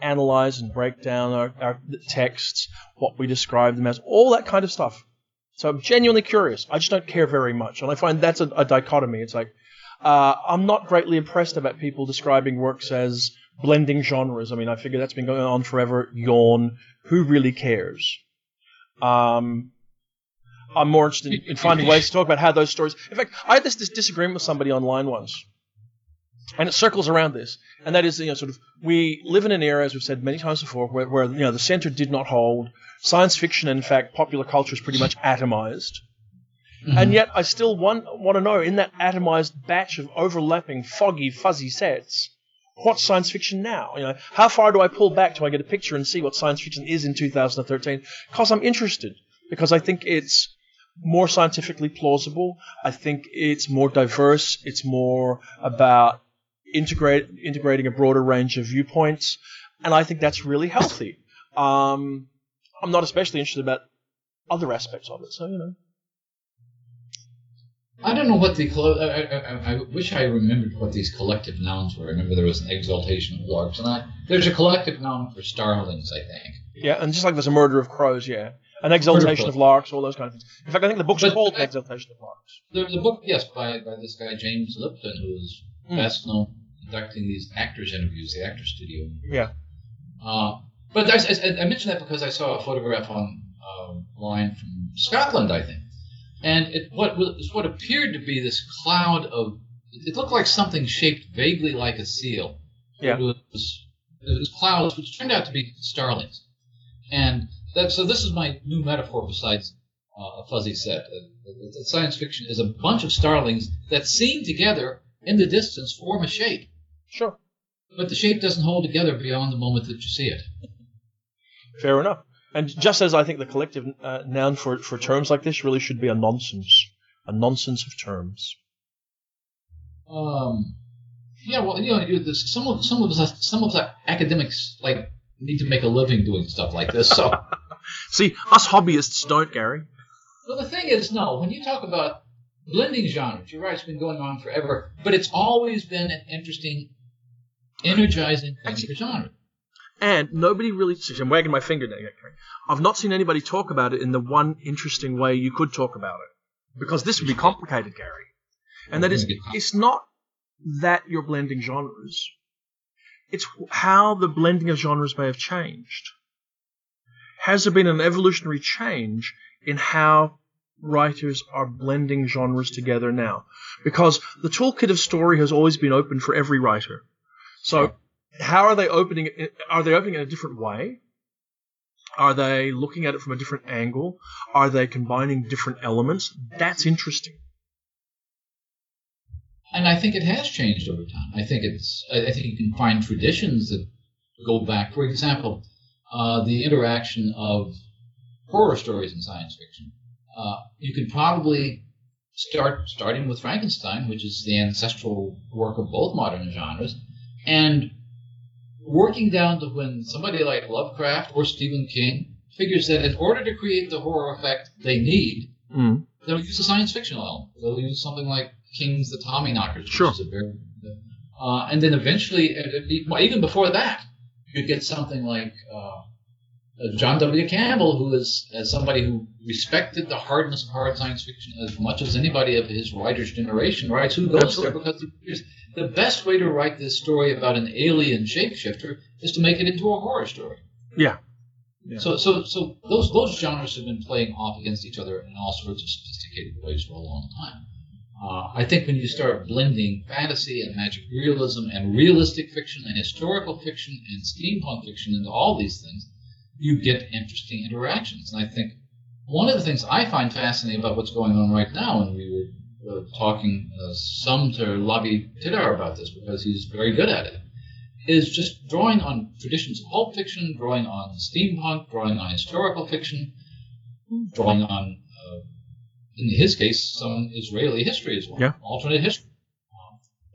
analyze and break down our, our texts, what we describe them as, all that kind of stuff. So I'm genuinely curious. I just don't care very much. And I find that's a, a dichotomy. It's like, Uh, I'm not greatly impressed about people describing works as blending genres. I mean, I figure that's been going on forever. Yawn. Who really cares? Um, I'm more interested in, in finding ways to talk about how those stories. In fact, I had this, this disagreement with somebody online once, and it circles around this, and that is, you know, sort of we live in an era, as we've said many times before, where, where you know the center did not hold. Science fiction, in fact, popular culture is pretty much atomized. Mm-hmm. And yet, I still want, want to know in that atomized batch of overlapping, foggy, fuzzy sets, what's science fiction now? You know, how far do I pull back till I get a picture and see what science fiction is in 2013? Because I'm interested. Because I think it's more scientifically plausible. I think it's more diverse. It's more about integrate integrating a broader range of viewpoints, and I think that's really healthy. Um, I'm not especially interested about other aspects of it, so you know. I don't know what the collo- I, I, I wish I remembered what these collective nouns were. I remember there was an exaltation of larks, and I, there's a collective noun for starlings, I think. Yeah, and just like there's a murder of crows, yeah, an exaltation of larks, all those kind of things. In fact, I think the book's But- called but- Exaltation of Larks. The, the book, yes, by, by this guy James Lipton, who's Mm. best known conducting these actors interviews, the Actor Studio. Yeah. Uh, but I, I, I mentioned that because I saw a photograph on um line from Scotland, I think, and it what was what appeared to be this cloud of it looked like something shaped vaguely like a seal. Yeah. It was, it was clouds, which turned out to be starlings, and that so this is my new metaphor besides uh, a fuzzy set. Uh, science fiction is a bunch of starlings that seen together in the distance form a shape, Sure. but the shape doesn't hold together beyond the moment that you see it. Fair enough. And just as I think the collective uh, noun for, for terms like this really should be a nonsense, a nonsense of terms. Um, yeah, well, you know, this, some of some of us some of the academics like need to make a living doing stuff like this. So, See, us hobbyists don't, Gary. well, the thing is, no, when you talk about blending genres, you're right, it's been going on forever, but it's always been an interesting, energizing thing for genre. And nobody really. I'm wagging my finger now. Gary. I've not seen anybody talk about it in the one interesting way you could talk about it, because this would be complicated, Gary. And that is, it's not that you're blending genres. It's how the blending of genres may have changed. Has there been an evolutionary change in how writers are blending genres together now? Because the toolkit of story has always been open for every writer. So, how are they opening it? Are they opening it in a different way? Are they looking at it from a different angle? Are they combining different elements? That's interesting. And I think it has changed over time. I think it's. I think you can find traditions that go back. For example, uh, the interaction of horror stories in science fiction. Uh, you could probably start starting with Frankenstein, which is the ancestral work of both modern genres, and working down to when somebody like Lovecraft or Stephen King figures that in order to create the horror effect they need, Mm. they'll use a science fiction element. They'll use something like King's The Tommyknockers, which Sure. is a very, uh, and then eventually, even before that, you get something like uh, uh, John W. Campbell, who is as somebody who respected the hardness of hard science fiction as much as anybody of his writer's generation, writes Who Goes Absolutely. There? Because the best way to write this story about an alien shapeshifter is to make it into a horror story. Yeah. Yeah. So, so, so those those genres have been playing off against each other in all sorts of sophisticated ways for a long time. Uh, I think when you start blending fantasy and magic realism and realistic fiction and historical fiction and steampunk fiction into all these things, you get interesting interactions. And I think one of the things I find fascinating about what's going on right now, and we were uh, talking uh, some to Lavie Tidhar about this because he's very good at it, is just drawing on traditions of pulp fiction, drawing on steampunk, drawing on historical fiction, drawing on, uh, in his case, some Israeli history as well, Yeah. alternate history.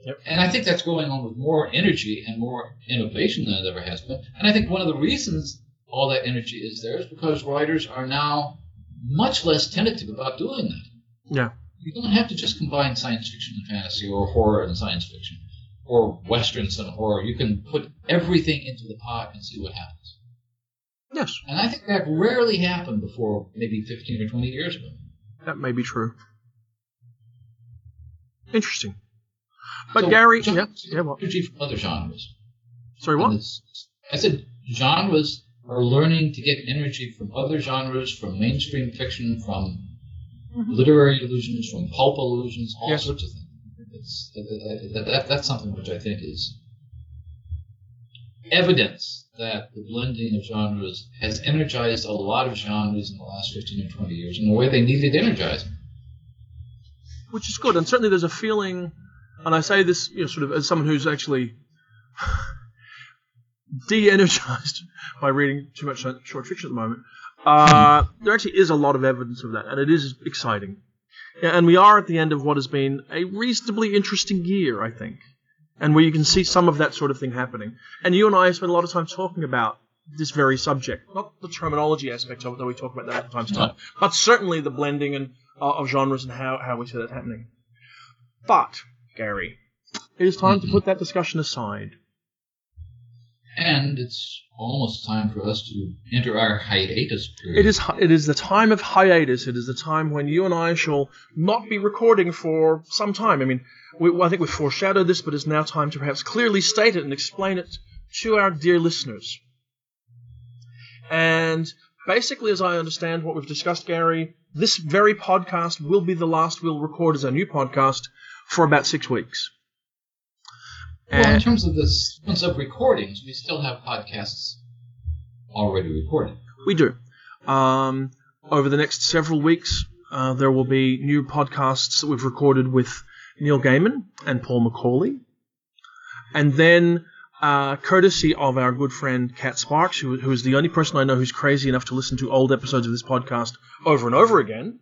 Yep. And I think that's going on with more energy and more innovation than it ever has been. And I think one of the reasons all that energy is there is because writers are now much less tentative about doing that. Yeah. You don't have to just combine science fiction and fantasy or horror and science fiction or westerns and horror. You can put everything into the pot and see what happens. Yes, And I think that rarely happened before maybe 15 or 20 years ago. that may be true. Interesting. But So, Gary, yeah, yeah, what? Energy from other genres. Sorry, what? I said genres are learning to get energy from other genres, from mainstream fiction, from Mm-hmm. literary illusions, from pulp illusions, all Yes. sorts of things. It's, that, that, that, that's something which I think is evidence that the blending of genres has energized a lot of genres in the last 15 or 20 years in a way they needed energizing. which is good. And certainly there's a feeling, and I say this you know, sort of as someone who's actually de-energized by reading too much short fiction at the moment. Uh, there actually is a lot of evidence of that, and it is exciting. Yeah, And we are at the end of what has been a reasonably interesting year, I think, and where you can see some of that sort of thing happening. And you and I have spent a lot of time talking about this very subject, not the terminology aspect of it, though we talk about that from time to time, but certainly the blending and uh, of genres and how, how we see that happening. But, Gary, it is time to put that discussion aside. And it's almost time for us to enter our hiatus period. It is it is the time of hiatus. It is the time when you and I shall not be recording for some time. I mean, we, I think we've foreshadowed this, but it's now time to perhaps clearly state it and explain it to our dear listeners. And basically, as I understand what we've discussed, Gary, this very podcast will be the last we'll record as our new podcast for about six weeks. Well, in terms of the sequence of recordings, we still have podcasts already recorded. We do. Um, over the next several weeks, uh, there will be new podcasts that we've recorded with Neil Gaiman and Paul McAuley. And then, uh, courtesy of our good friend Cat Sparks, who, who is the only person I know who's crazy enough to listen to old episodes of this podcast over and over again,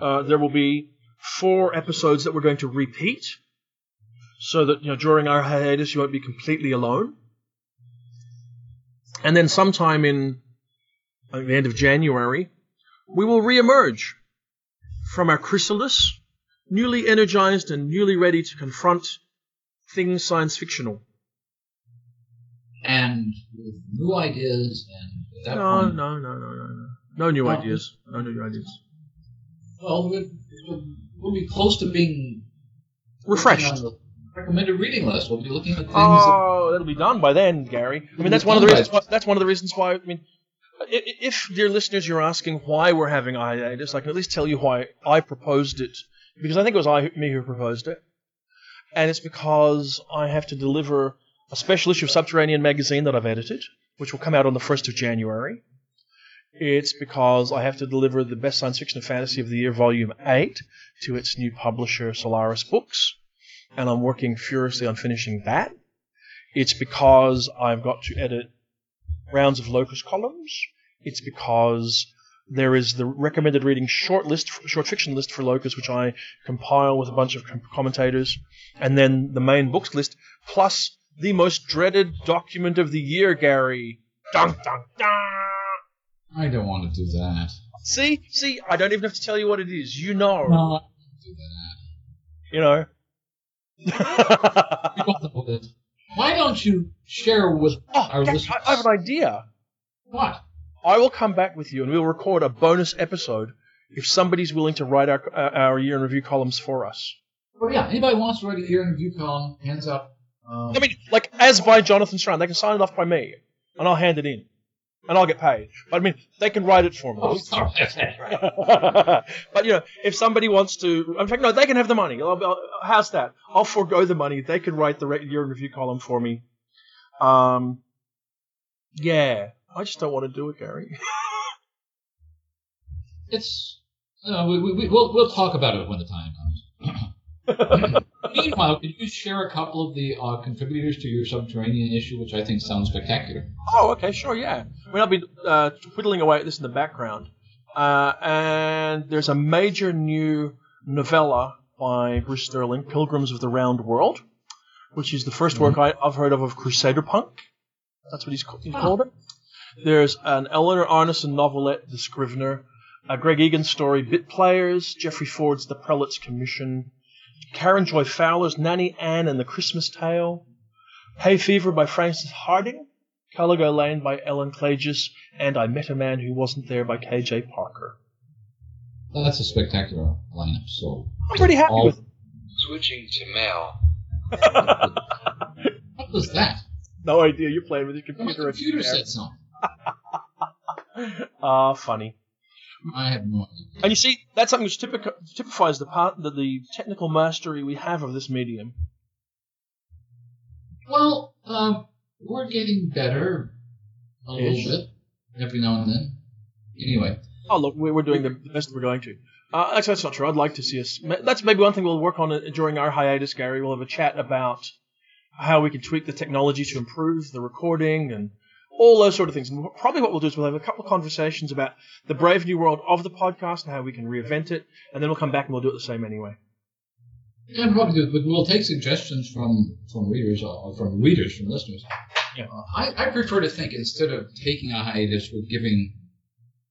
uh, there will be four episodes that we're going to repeat so that you know during our hiatus you won't be completely alone. And then sometime in the end of January, we will re-emerge from our chrysalis, newly energized and newly ready to confront things science fictional. And with new ideas, and at that No, point, no, no, no, no, no. No new No. ideas. No new ideas. well, we'll, we'll- we'll be close to being Refreshed. on the recommended reading list. We'll be looking at things. Oh, that'll be done by then, Gary. I mean, that's one of the reasons. Why, that's one of the reasons why. I mean, if dear listeners, you're asking why we're having hiatus, I can at least tell you why I proposed it because I think it was I me who proposed it, and it's because I have to deliver a special issue of Subterranean magazine that I've edited, which will come out on the first of January. It's because I have to deliver the best science fiction and fantasy of the year, volume eight, to its new publisher, Solaris Books and I'm working furiously on finishing that. It's because I've got to edit rounds of locus columns. It's because there is the recommended reading short list, short fiction list for locus, which I compile with a bunch of commentators, and then the main books list, plus the most dreaded document of the year, Gary. Dun dun dun. I don't want to do that. See, see, I don't even have to tell you what it is. You know, No, I don't do that. you know. You don't know it. Why don't you share with oh, our listeners? I I have an idea. What? I will come back with you and we'll record a bonus episode if somebody's willing to write our uh, our year in review columns for us. Well, yeah. Anybody wants to write a year in review column? Hands up. Um, I mean, like as by Jonathan Strahan, they can sign it off by me, and I'll hand it in, and I'll get paid. But I mean, they can write it for me. oh, sorry. but you know, if somebody wants to, in fact, no, they can have the money. I'll, I'll, how's that? I'll forego the money. They can write the re- year in review column for me. Um, yeah, I just don't want to do it, Gary. It's. Uh, we, we- we'll, we'll talk about it when the time comes. Meanwhile, could you share a couple of the uh, contributors to your subterranean issue, which I think sounds spectacular? Oh, okay, sure, yeah. I mean, I'll be uh, whittling away at this in the background. Uh, and there's a major new novella by Bruce Sterling, Pilgrims of the Round World, which is the 1st work I, I've heard of of Crusader Punk. That's what he's, he Ah. called it. There's an Eleanor Arnason novelette, The Scrivener, a Greg Egan story, Bit Players, Jeffrey Ford's The Prelate's Commission, Karen Joy Fowler's Nanny Ann and the Christmas Tale, Hay Fever by Frances Hardinge, Caligo Lane by Ellen Klages, and I Met a Man Who Wasn't There by K.J. Parker. That's a spectacular lineup. So I'm pretty happy all, with it. Switching to mail. What was that? no idea. You're playing with your My computer. computer said something. Ah, funny. I have no idea. And you see, that's something which typic- typifies the part, the, the technical mastery we have of this medium. Well, um, we're getting better a Ish. little bit every now and then. Anyway, Oh, look, we- we're doing the the best we're going to. Uh, actually, that's not true. I'd like to see us. That's maybe one thing we'll work on during our hiatus, Gary. We'll have a chat about how we can tweak the technology to improve the recording and all those sort of things. And probably what we'll do is we'll have a couple of conversations about the brave new world of the podcast and how we can reinvent it, and then we'll come back and we'll do it the same anyway. yeah, probably but we'll take suggestions from from readers or from readers from listeners. Yeah. Uh, I, I prefer to think instead of taking a hiatus, we're giving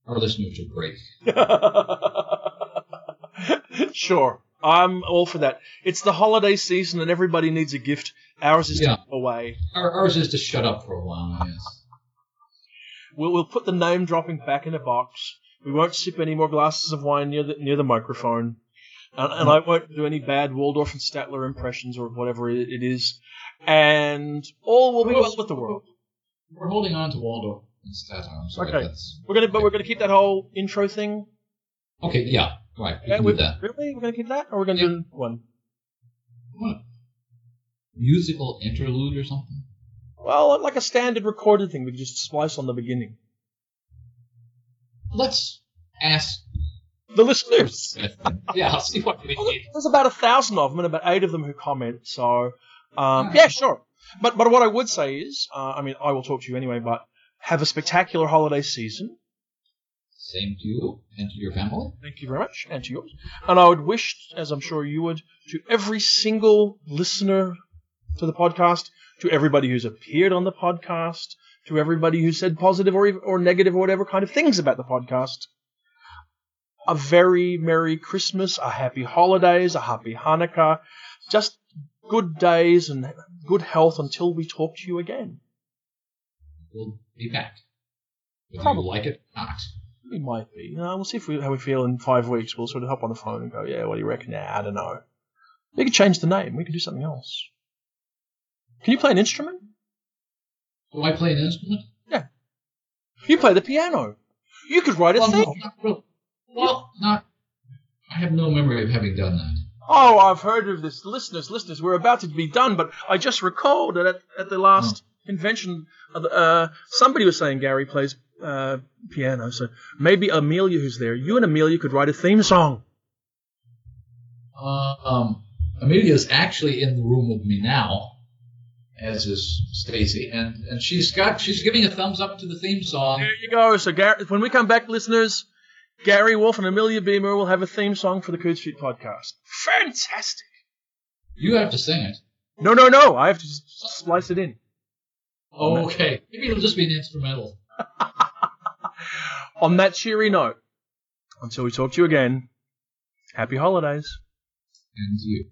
our listeners a break. sure. I'm all for that. It's the holiday season and everybody needs a gift. Ours is Yeah. to away. Our, ours is to shut up for a while, I guess. We'll, we'll put the name dropping back in a box. We won't sip any more glasses of wine near the, near the microphone. And, and I won't do any bad Waldorf and Statler impressions or whatever it, it is. And all will be well with the world. We're holding on to Waldorf and Statler, so Okay. that's We're gonna, but we're gonna keep that whole intro thing. okay. Yeah, right. We Yeah, we, that. really, we're gonna keep that, or we're gonna Yeah. do one. What? Musical interlude or something? Well, like a standard recorded thing, we can just splice on the beginning. Let's ask. The listeners. yeah, I'll see what we need. There's about a thousand of them, and about eight of them who comment. So, um, yeah, sure. But but what I would say is, uh, I mean, I will talk to you anyway. But have a spectacular holiday season. Same to you and to your family. Thank you very much, and to yours. And I would wish, as I'm sure you would, to every single listener to the podcast, to everybody who's appeared on the podcast, to everybody who said positive or or negative or whatever kind of things about the podcast. A very merry Christmas, a happy holidays, a happy Hanukkah, just good days and good health until we talk to you again. We'll be back. Whether Probably. you like it or not. We might be. You know, we'll see if we, how we feel in five weeks. We'll sort of hop on the phone and go, yeah, what do you reckon? Nah, I don't know. We could change the name. We could do something else. Can you play an instrument? Do I play an instrument? Yeah. You play the piano. You could write a Well, thing. no, not really. Well, not. I have no memory of having done that. Oh, I've heard of this. Listeners, listeners, we're about to be done, but I just recalled that at, at the last convention, uh, uh, somebody was saying Gary plays uh, piano, so maybe Amelia, who's there, you and Amelia could write a theme song. Uh, um, Amelia's actually in the room with me now, as is Stacy, and and she's got she's giving a thumbs up to the theme song. There you go. So Gary, when we come back, listeners, Gary Wolfe and Amelia Beamer will have a theme song for the Coode Street podcast. Fantastic. You have to sing it. No, no, no. I have to just splice it in. Oh, okay. Maybe it'll just be an instrumental. On that cheery note, until we talk to you again, happy holidays. And you.